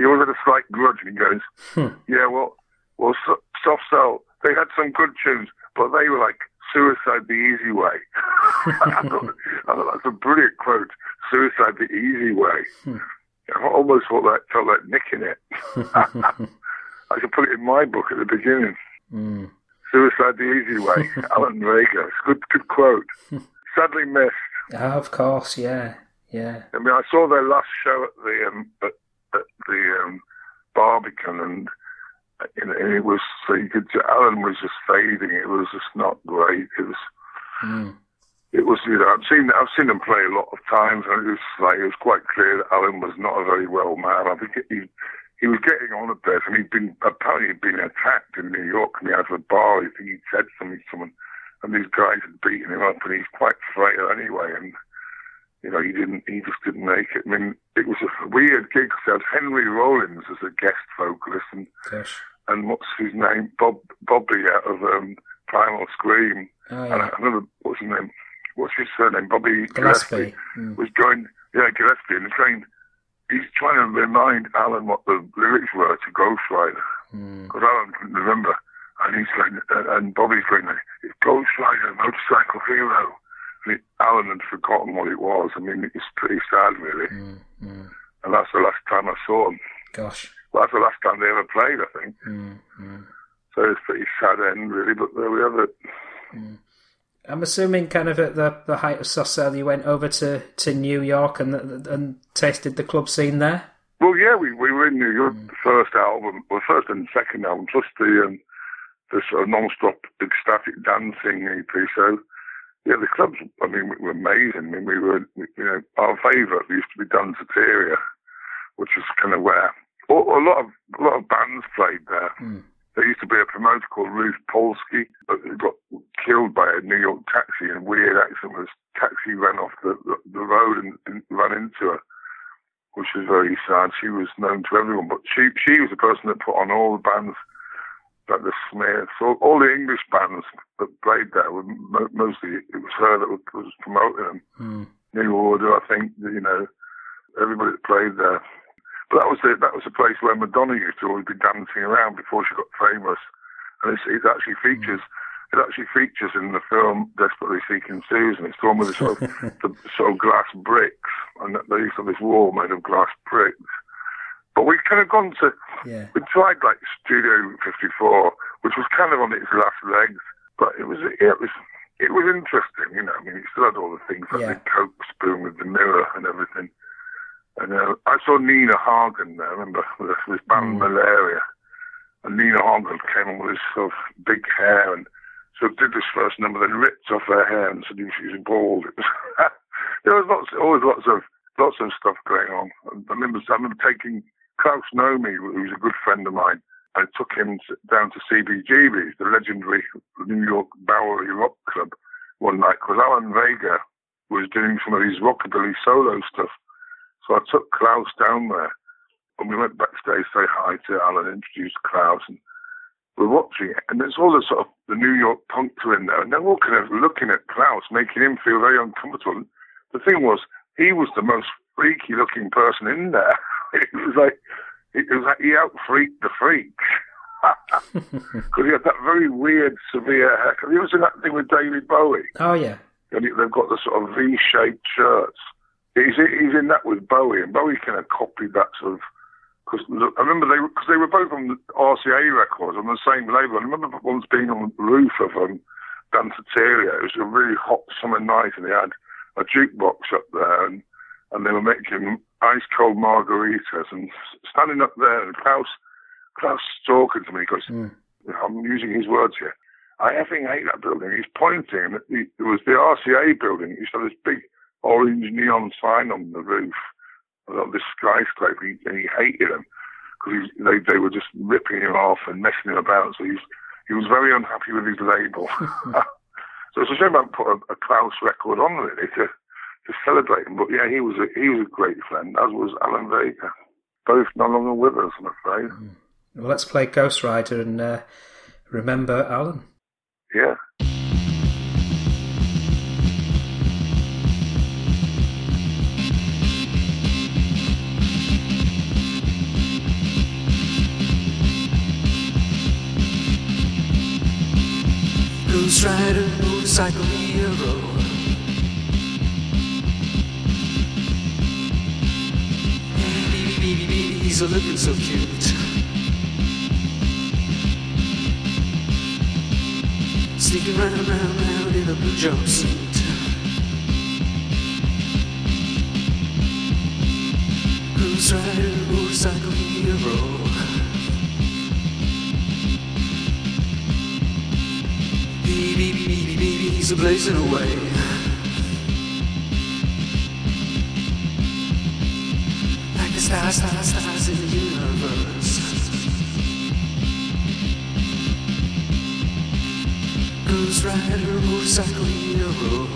he always had a slight grudge. And he goes, "Yeah, well, well, so, soft cell. They had some good tunes, but they were like." Suicide the easy way. I, thought, I thought that's a brilliant quote. Suicide the easy way. I almost felt like felt like nicking it. I could put it in my book at the beginning. Suicide the easy way. Alan Vega. It's a good good quote. Sadly missed. Ah, of course, yeah, yeah. I mean, I saw their last show at the um, at, at the um, Barbican, and you know, and it was so you could. Alan was just fading. It was just not great. It was. It was, you know, I've seen I've seen him play a lot of times, and it was like it was quite clear that Alan was not a very well man. I think he he was getting on a bit, and he'd been apparently he'd been attacked in New York, and he had a bar. I think he'd said something to someone, and these guys had beaten him up, and he's quite frail anyway, and you know he didn't he just didn't make it. I mean, it was a weird gig. 'cause they had Henry Rollins as a guest vocalist, and Gosh. and what's his name, Bob Bobby out of um, Primal Scream, Oh, and yeah. another what's his name, what's his surname, Bobby Gillespie. Gillespie, was going, yeah, Gillespie, and trying, he's trying to remind Alan what the lyrics were to Ghost Rider, because Alan couldn't remember, and he's going, and, and Bobby's going, it's Ghost Rider, motorcycle hero. Alan had forgotten what it was. I mean, it's pretty sad, really. Mm, mm. And that's the last time I saw him. Gosh. Well, that's the last time they ever played, I think. Mm, so it's pretty sad end, really, but there we have it. I'm assuming, kind of at the, the height of Soft Cell, you went over to, to New York and and tasted the club scene there. Well, yeah, we, we were in New York, the first album, well, first and second album, plus the um, the sort of non-stop ecstatic dancing EP. So, yeah, the clubs, I mean, were amazing. I mean, we were, you know, our favourite used to be Danceteria, which is kind of where a a lot of a lot of bands played there. Hmm. There used to be a promoter called Ruth Polsky, but who got killed by a New York taxi in a weird accident. This taxi ran off the, the, the road and, and ran into her which was very sad. She was known to everyone, but she she was the person that put on all the bands, like the Smiths, all, all the English bands that played there. Were mo- mostly it was her that was, promoting them. Hmm. New Order, I think. You know, everybody that played there. But that was the that was the place where Madonna used to always be dancing around before she got famous, and it's, it actually features. It actually features in the film Desperately Seeking Susan. It's the one with the sort of, the sort of glass bricks, and they used to have this wall made of glass bricks. But we've kind of gone to, Yeah. we tried like Studio 54, which was kind of on its last legs, but it was, it was, it was interesting, you know. I mean, it still had all the things like Yeah. the Coke spoon with the mirror and everything. And uh, I saw Nina Hagen there, I remember, with this, band Malaria. And Nina Hagen came on with this sort of big hair and sort of did this first number, then ripped off her hair and said she was bald. It was, there was lots, always lots of lots of stuff going on. I remember, I remember taking Klaus Nomi, who's a good friend of mine. I took him down to CBGB's, the legendary New York Bowery Rock Club, one night because Alan Vega was doing some of his rockabilly solo stuff. So I took Klaus down there and we went backstage, to say hi to Alan, introduced Klaus, and we're watching it. And there's all the sort of the New York punks are in there, and they're all kind of looking at Klaus, making him feel very uncomfortable. The thing was, he was the most freaky looking person in there. It was like, it was like he out freaked the freaks. Because he had that very weird, severe haircut. Have you ever seen that thing with David Bowie? Oh yeah. And they've got the sort of V-shaped shirts. He's he's in that with Bowie, and Bowie kind of copied that sort of. Because I remember they because they were both on the RCA records on the same label. I remember once being on the roof of um, Danceteria. It was a really hot summer night, and they had a jukebox up there, and and they were making ice cold margaritas, and standing up there, and Klaus Klaus talking to me. He goes, hmm. I'm using his words here. I effing hate that building. He's pointing, and it, it was the RCA building. It used to have this big orange neon sign on the roof of this skyscraper, and he hated them because they they were just ripping him off and messing him about. So he's he was very unhappy with his label. so it's a shame I put a, a Klaus record on really to to celebrate him. But yeah, he was a he was a great friend, as was Alan Vega. Both no longer with us, I'm afraid. Well, let's play Ghost Rider and uh, remember Alan. Yeah. Ghost Rider, motorcycle hero. He's looking so cute. Sneaking round, round, round in a blue jumpsuit. Ghost Rider, motorcycle hero. Baby, baby, baby, baby, he's blazing away. Stars, stars, stars in the universe. Ghost Rider, motorcycle hero.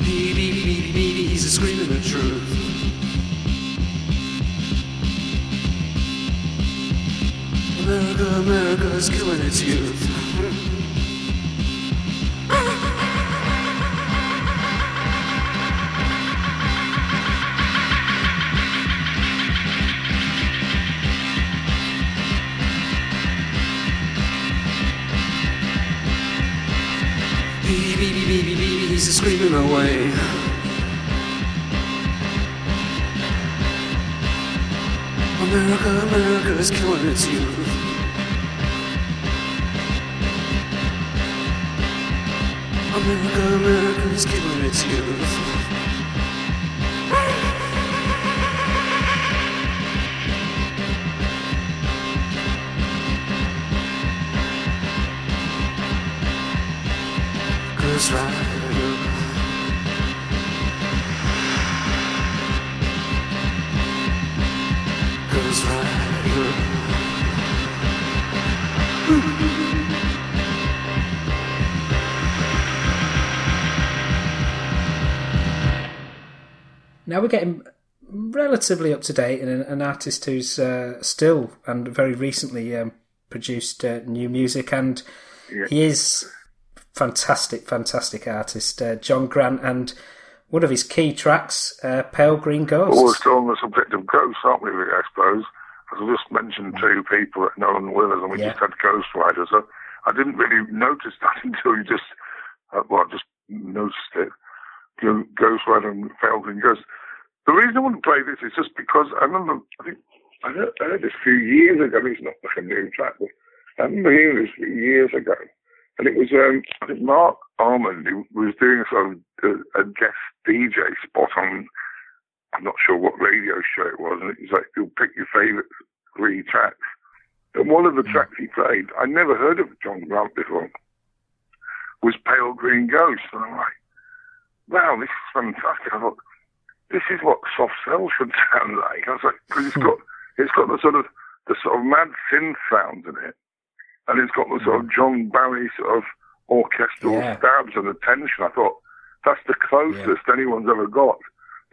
Baby, baby, baby, he's screaming the truth. America, America is killing its youth. Relatively up to date and an, an artist who's uh, still and very recently um, produced uh, new music, and he is fantastic, fantastic artist, uh, John Grant, and one of his key tracks, uh, "Pale Green Well, we're Ghosts." still on the subject of ghosts, aren't we, I suppose? As I just mentioned two people that no one with us, and we Yeah. just had Ghost Rider. So I didn't really notice that until you just, uh, well, I just noticed it. Ghost Rider and Felden Ghost. The reason I wouldn't play this is just because I remember, I think, I heard, I heard this a few years ago. I mean, it's not like a new track, but I remember hearing this a few years ago. And it was, um, I think Marc Almond who was doing a sort of a, a guest DJ spot on I'm not sure what radio show it was, and it was like, you'll pick your favourite three tracks. And one of the tracks he played, I never heard of John Grant before, was Pale Green Ghost. And I'm like, wow, this is fantastic. I thought, this is what soft cell should sound like. I was like, because it's hmm. got, it's got the sort of, the sort of mad synth sounds in it. And it's got the sort of hmm. John Barry sort of orchestral Yeah. stabs and the tension. I thought, that's the closest anyone's ever got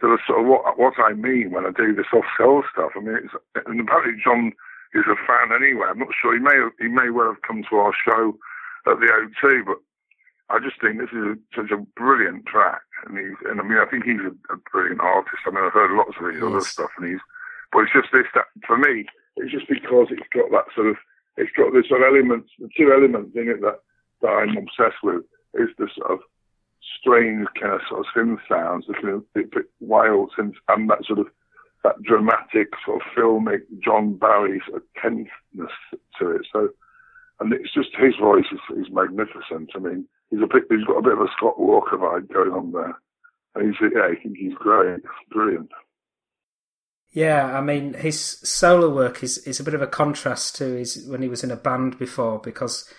to the sort of what, what I mean when I do the soft cell stuff. I mean, it's, and apparently John is a fan anyway. I'm not sure. He may have, he may well have come to our show at the O2, but I just think this is a, such a brilliant track. And he's, and I mean, I think he's a, a brilliant artist. I mean, I've heard lots of his other stuff, and he's, but it's just this that for me, it's just because it's got that sort of, it's got the sort of elements, the two elements in it that that I'm obsessed with is the sort of strange kind of sort of synth sounds, the kind of bit, bit wild synth, and that sort of that dramatic sort of filmic John Barry sort of tenseness to it. So, and it's just his voice is, is magnificent. I mean, he's a bit, he's got a bit of a Scott Walker vibe going on there. And he's, yeah, I think he's great, brilliant. Yeah, I mean his solo work is, is a bit of a contrast to his when he was in a band before because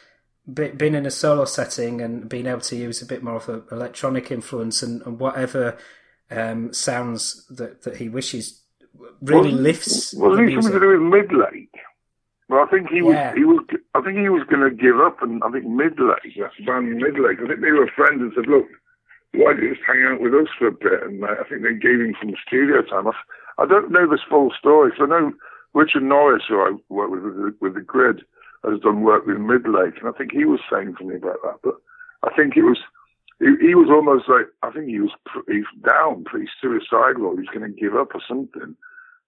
being in a solo setting and being able to use a bit more of an electronic influence and, and whatever um, sounds that, that he wishes really lifts the something music. to do with? Well, I think he was. Yeah. He was. I think he was going to give up, and I think Midlake, that band Midlake. I think they were friends and said, "Look, why don't you just hang out with us for a bit?" And uh, I think they gave him some studio time. I, I don't know this full story. So I know Richard Norris, who I work with with the, with the Grid, has done work with Midlake, and I think he was saying to me about that. But I think it was. He, he was almost like I think he was he's down, pretty suicidal. He was going to give up or something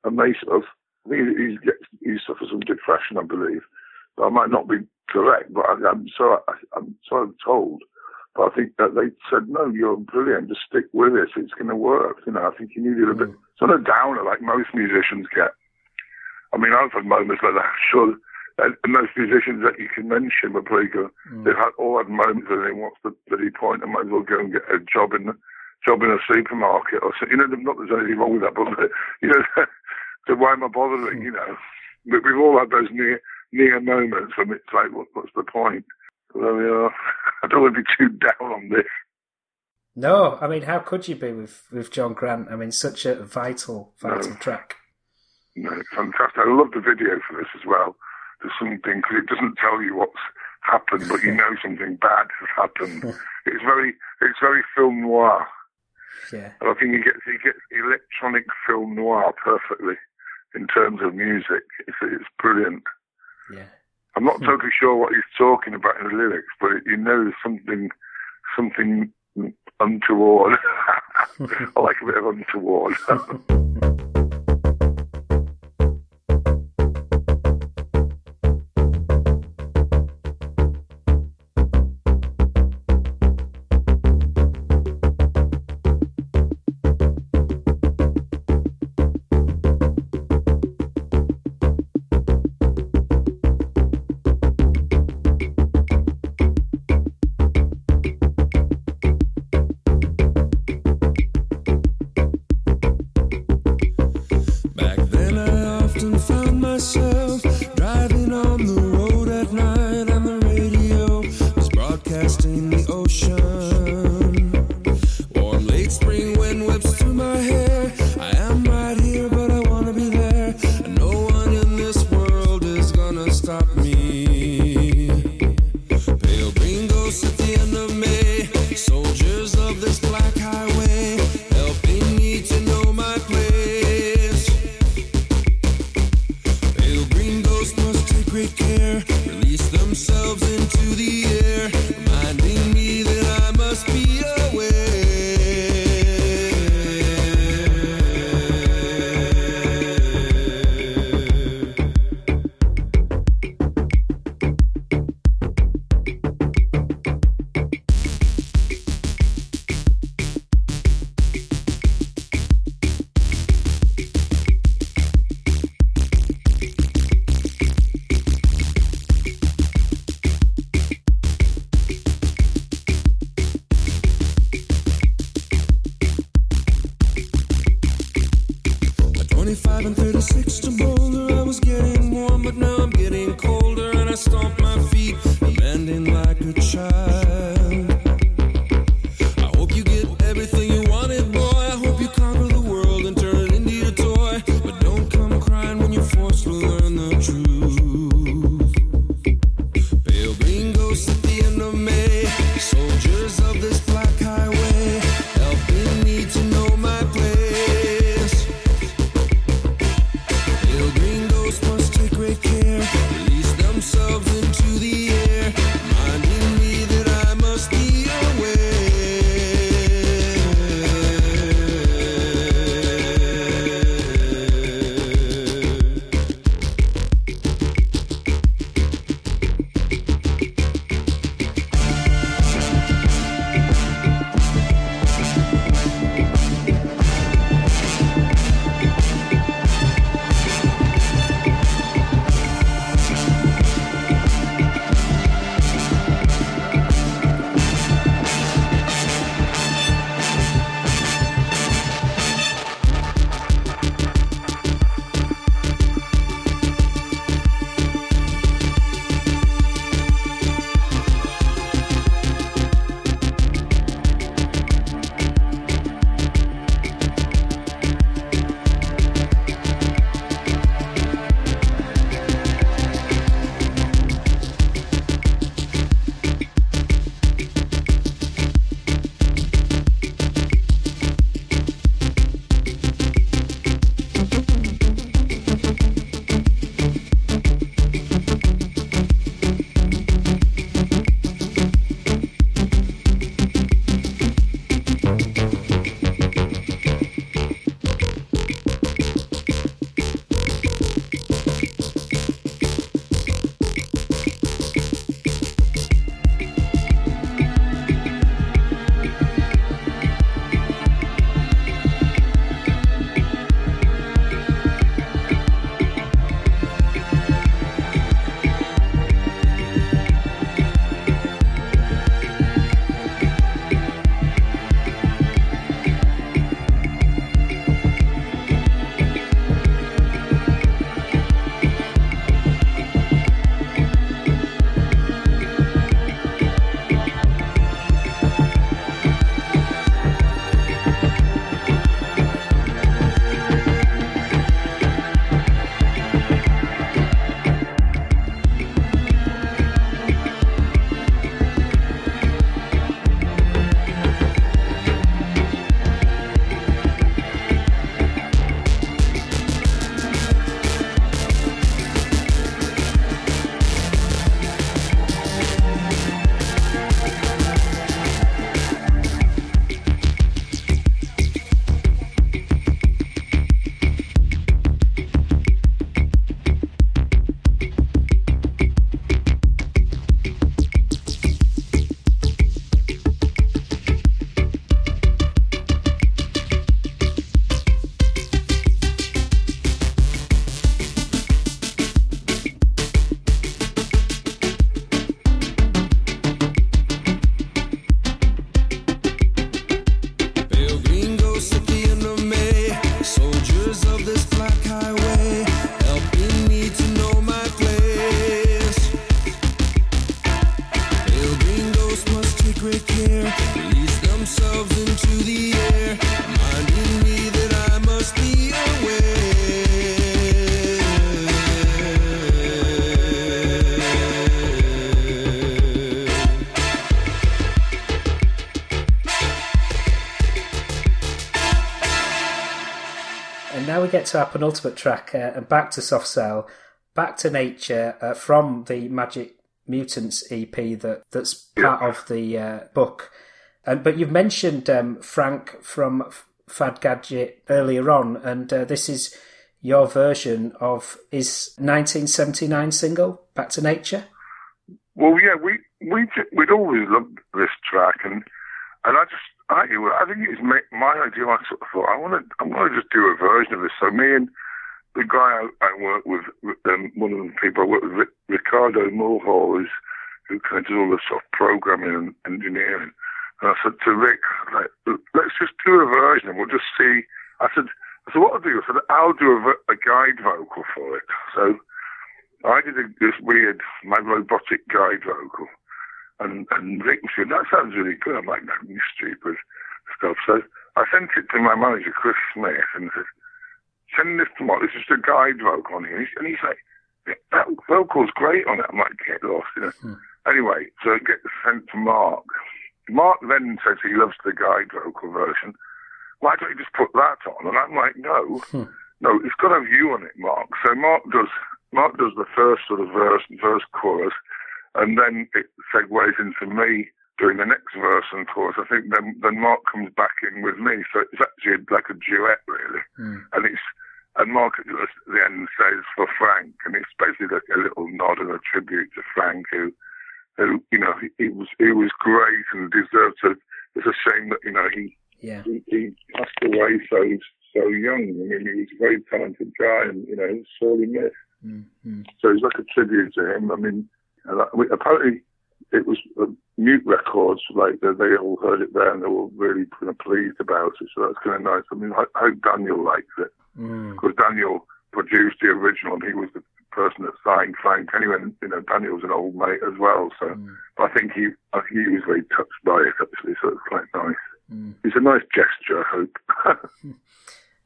and they sort of, He, he, he suffers from depression, I believe. But I might not be correct, but I, I'm so I, I'm so told. But I think that they said, no, you're brilliant. Just stick with it. It's going to work. You know, I think you needed a bit, mm. sort of downer like most musicians get. I mean, I've had moments like that. Sure most musicians that you can mention were pretty good. Mm. They've had all had moments where they what's the bloody point? I might as well go and get a job in the job in a supermarket or so. You know, not that there's anything wrong with that, but you know, so why am I bothering? Hmm. You know, but we've all had those near near moments when it's like, what, what's the point? There we are. I don't want to be too down on this. No, I mean how could you be with, with John Grant? I mean such a vital vital No. track. No, fantastic. I love the video for this as well. There's something because it doesn't tell you what's happened, but you know something bad has happened. it's very, it's very film noir. Yeah. And I think he gets he gets electronic film noir perfectly in terms of music. It's, it's brilliant. Yeah. I'm not hmm. totally sure what he's talking about in the lyrics, but it, you know there's something something untoward. I like a bit of untoward. get to our penultimate track, uh, and back to Soft Cell, back to nature uh, from the Magick Mutants EP that that's part of the uh, book. And but you've mentioned um, Frank from Fad Gadget earlier on, and uh, this is your version of his 1979 single, Back to Nature. Well, yeah, we we we'd always loved this track, and and I just I I think it was my, my idea. I sort of thought I want to I'm going to just do a version of this. So me and the guy I, I work with, um, one of the people I work with, Ricardo Mulhall, who's who kind of does all the sort of programming and engineering. And I said to Rick, like, let's just do a version and we'll just see. I said, So what I'll do is I'll do a, a guide vocal for it. So I did a, this weird, my robotic guide vocal, and and Rick said that sounds really good. I'm like, no, you stupid stuff. So I sent it to my manager Chris Smith and said, send this to Mark. This is a guide vocal on here. And he's, like, that vocal's great on it. I'm like, get lost, you know. Hmm. Anyway, so it gets sent to Mark. Mark then says he loves the guide vocal version. Why don't you just put that on? And I'm like, no, hmm. no, it's got a view on it, Mark. So Mark does Mark does the first sort of verse, and verse chorus, and then it segues into me doing the next verse and chorus. I think then then Mark comes back in with me, so it's actually like a duet really, and it's and Mark at the end says for Frank, and it's basically like a little nod and a tribute to Frank, who, who you know, he, he was he was great and deserved to. It's a shame that you know he Yeah. he, he passed away so so young. I mean, he was a very talented guy, and you know, he was sorely missed. Mm-hmm. So it's like a tribute to him. I mean, and I, we, apparently it was uh, mute records, like they, they all heard it there and they were really kind of pleased about it. So that's kind of nice. I mean, I, I hope Daniel likes it Mm. because Daniel produced the original and he was the person that signed Frank anyway. And, you know, Daniel's an old mate as well. So I think he, I think he was very touched by it actually. So it's quite nice. It's a nice gesture, I hope.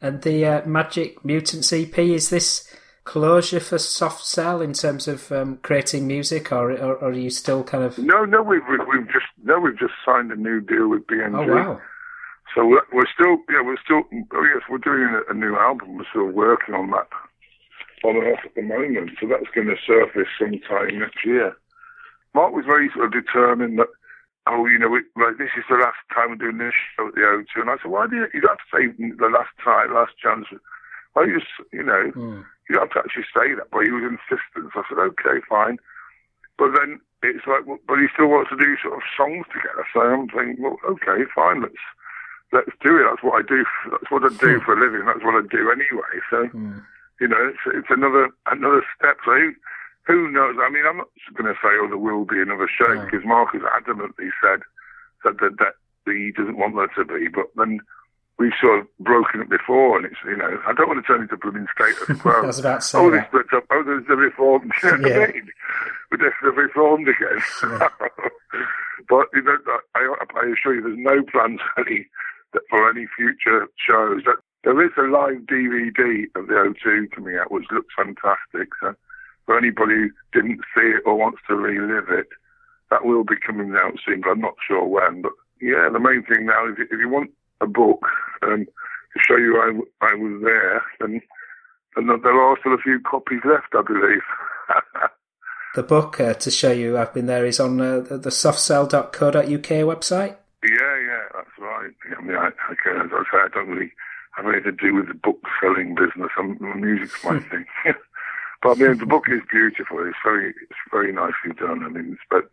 And the uh, Magick Mutants EP is this closure for Soft Cell in terms of um, creating music, or, or, or are you still kind of? no, no, we've, we've, we've just, no, we've just signed a new deal with BMG. Oh wow! So we're, we're still, yeah, we're still, oh yes, we're doing a, a new album. We're still working on that on and off at the moment. So that's going to surface sometime next year. Mark was very sort of determined that, oh, you know, we, like this is the last time we're doing this show at the O2. And I said, why do you, you have to say the last time, last chance. Why you just, you know, you don't have to actually say that. But he was insistent. So I said, okay, fine. But then it's like, but he still wants to do sort of songs together. So I'm thinking, well, okay, fine, let's let's do it. That's what I do. That's what I do hmm. for a living. That's what I do anyway. So hmm. you know, it's it's another another step. So who, who knows? I mean, I'm not going to say, oh, there will be another show because Mark has adamantly said said that that he doesn't want there to be. But then we've sort of broken it before, and it's you know, I don't want to turn into blooming status quo. I was about to say oh, that. up. Oh, there's the reformed. You know what I Yeah. mean? We're definitely reformed again. but you know, I, I assure you, there's no plans any that for any future shows. There is a live DVD of the O2 coming out, which looks fantastic. So for anybody who didn't see it or wants to relive it, that will be coming out soon, but I'm not sure when. But yeah, the main thing now is if you want a book um, to show you I, I was there, and then there are still a few copies left, I believe. The book uh, to show you I've been there is on uh, the softcell.co.uk website. Yeah, yeah, that's right. I mean, I, I as I say, I don't really have anything to do with the book selling business. I'm, music's my thing. but I mean, the book is beautiful. It's very, it's very nicely done. I mean, it's, but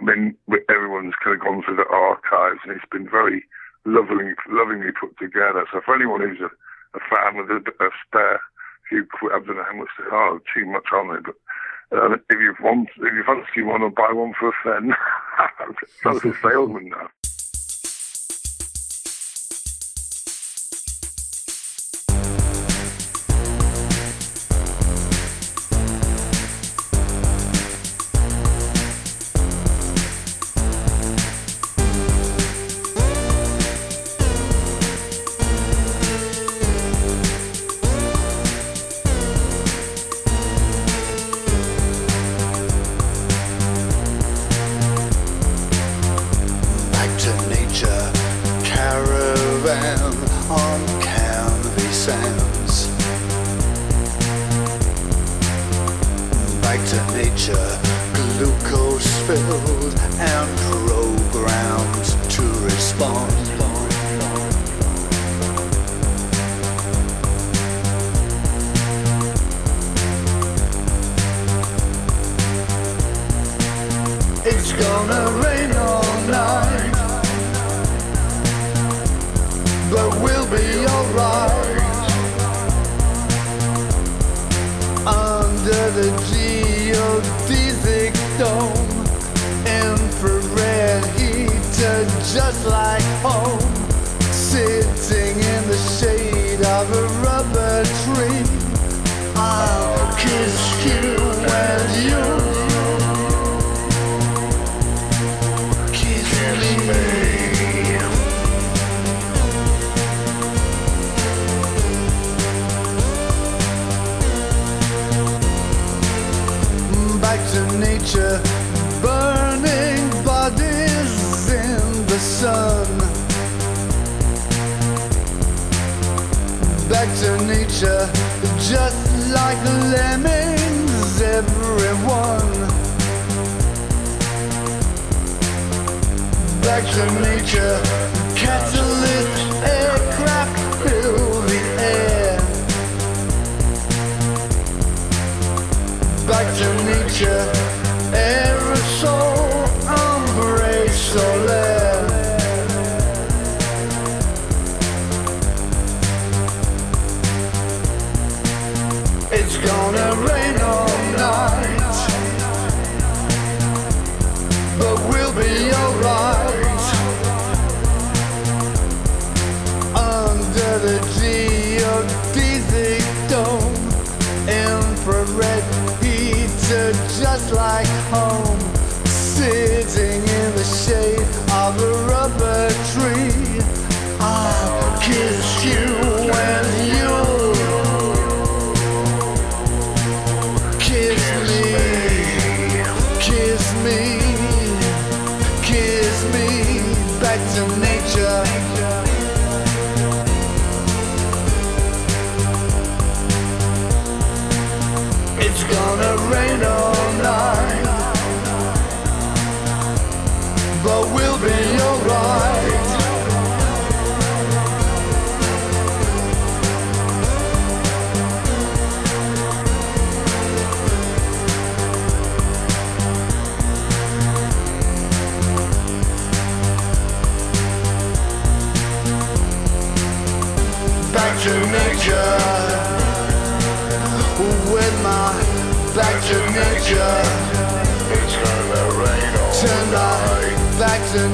I mean, everyone's kind of gone through the archives, and it's been very lovingly, lovingly put together. So for anyone who's a, a fan with a, a spare few quid, I don't know how much they are, too much on it, but. Uh, if you want, if you fancy one, or buy one for a friend. That's a salesman now.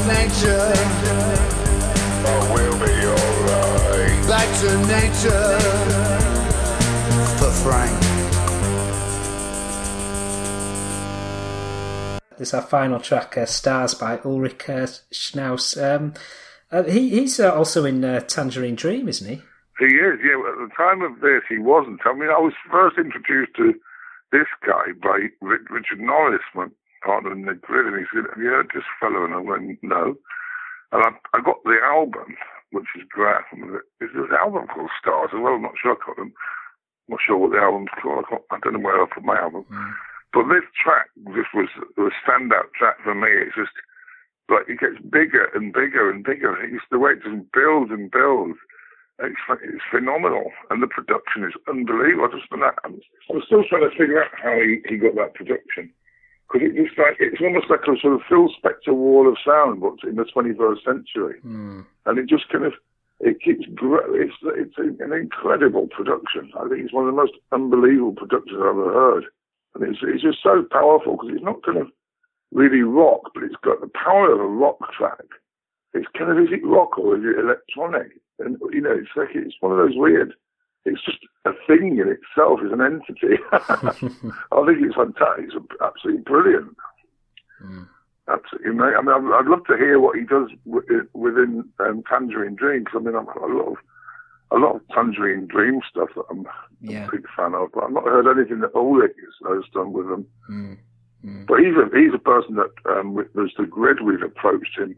Nature. But we'll be alright. Back to nature. For Frank. This is our final track, uh, Stars by Ulrich uh, Schnauss. Um, uh, he, he's uh, also in uh, Tangerine Dream, isn't he? He is, yeah. At the time of this, he wasn't. I mean, I was first introduced to this guy by Richard Norris, my partner in the grid, and he said, Have you heard this fellow? And I went, No. And I, I got the album, which is great. Is this album called Stars? Well, I'm not sure I got them. I'm not sure what the album's called. I, got, I don't know where I put my album. Mm. But this track just was a standout track for me. It's just like it gets bigger and bigger and bigger. It's the way it just builds and builds. It's, it's phenomenal, and the production is unbelievable. I just I'm still trying to figure out how he, he got that production because it just like it's almost like a sort of Phil Spector wall of sound, but in the 21st century, hmm. and it just kind of it keeps gro- it's it's an incredible production. I think it's one of the most unbelievable productions I've ever heard, and it's it's just so powerful because it's not kind of really rock, but it's got the power of a rock track. It's kind of is it rock or is it electronic? And you know, it's like it's one of those weird. It's just a thing in itself, is an entity. I think it's fantastic. It's absolutely brilliant. Absolutely, mate. I mean, I'd, I'd love to hear what he does wi- within um, Tangerine Dream. 'cause I mean, I'm a lot of a lot of Tangerine Dream stuff that I'm Yeah. a big fan of, but I've not heard anything that Ulrich has, done with them. But he's a, he's a person that um, with there's the grid we've approached him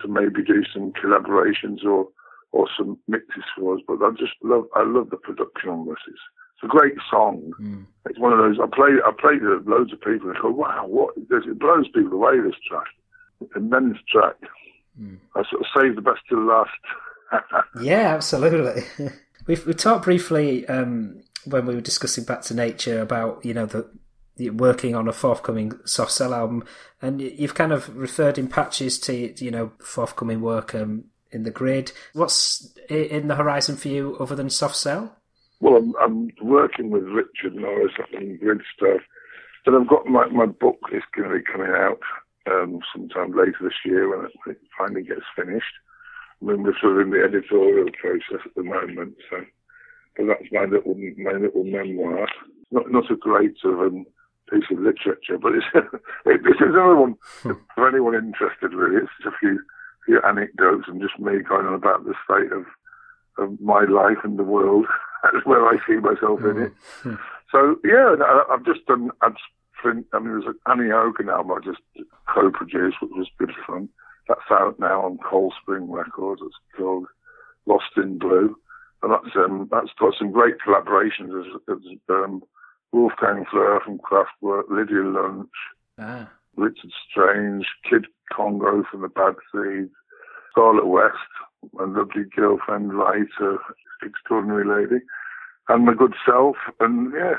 to maybe do some collaborations or or some mixes for us. But I just love I love the production on this. It's, it's a great song. It's one of those I play I played it to loads of people and go, Wow, what is this? It blows people away this track. Immense track. I sort of saved the best to the last. Yeah, absolutely. We've we talked briefly um, when we were discussing Back to Nature about you know the, the working on a forthcoming soft cell album, and you've kind of referred in patches to you know forthcoming work um, in the grid. What's in the horizon for you other than soft cell? Well, I'm, I'm working with Richard Norris on grid stuff. Then I've got my, my book is going to be coming out um, sometime later this year when it, it finally gets finished. I mean, we're sort of in the editorial process at the moment, so but that's my little my little memoir. Not not a great sort of um, piece of literature, but it's it, this is another one for anyone interested. Really, it's just a few few anecdotes and just me going on about the state of of my life and the world. That's where I see myself in it. So yeah, I- I've just done. I've I mean, there was an Annie Hogan album I just co-produced, which was good fun. That's out now on Cold Spring Records. It's called Lost in Blue, and that's um, that's got some great collaborations. There's, there's um, Wolfgang Flür from Kraftwerk, Lydia Lunch, Ah. Richard Strange, Kid Congo from the Bad Seeds, Scarlet West, my lovely girlfriend, writer, extraordinary lady, and my good self, and yeah,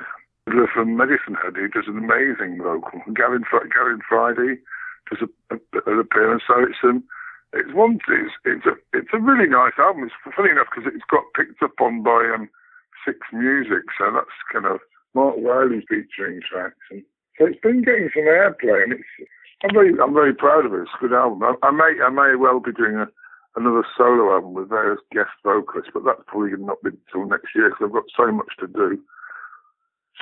Fiddler from Medicine Head, who does an amazing vocal. Gavin, Gavin Friday does a, a, an appearance, so it's um, it's one it's, it's a it's a really nice album. It's funny enough because it's got picked up on by um, Six Music, so that's kind of Marc Riley featuring tracks, and so it's been getting some airplay, and it's I'm very I'm very proud of it. It's a good album. I, I may I may well be doing a, another solo album with various guest vocalists, but that's probably not be until next year because I've got so much to do.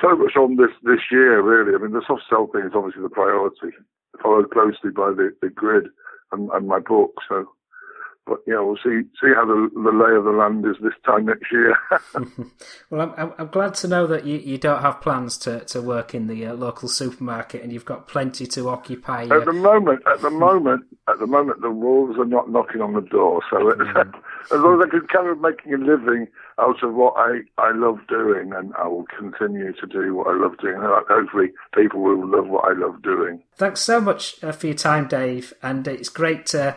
So much on this this year, really. I mean, the soft cell thing is obviously the priority, followed closely by the, the grid and, and my book. So, but yeah, we'll see see how the the lay of the land is this time next year. Well, I'm, I'm, glad to know that you, you don't have plans to, to work in the uh, local supermarket and you've got plenty to occupy. At the moment, at the moment, at the moment, the wolves are not knocking on the door. So it's, as long as I can carry making a living out of what I, I love doing, and I will continue to do what I love doing. And hopefully, people will love what I love doing. Thanks so much uh, for your time, Dave, and it's great to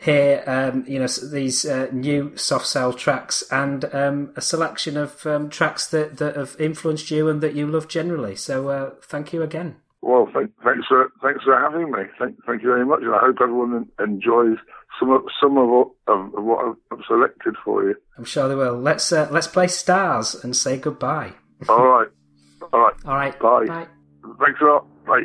hear um, you know these uh, new soft cell tracks and um, a selection of um, tracks that, that have influenced you and that you love generally. So uh, thank you again. Well, thank, thanks for thanks for having me. Thank, thank you very much, and I hope everyone enjoys some of some of what, of what I've- I've selected for you. I'm sure they will. Let's uh, let's play stars and say goodbye. All right, all right, All right. bye. Bye. Thanks a lot. Bye.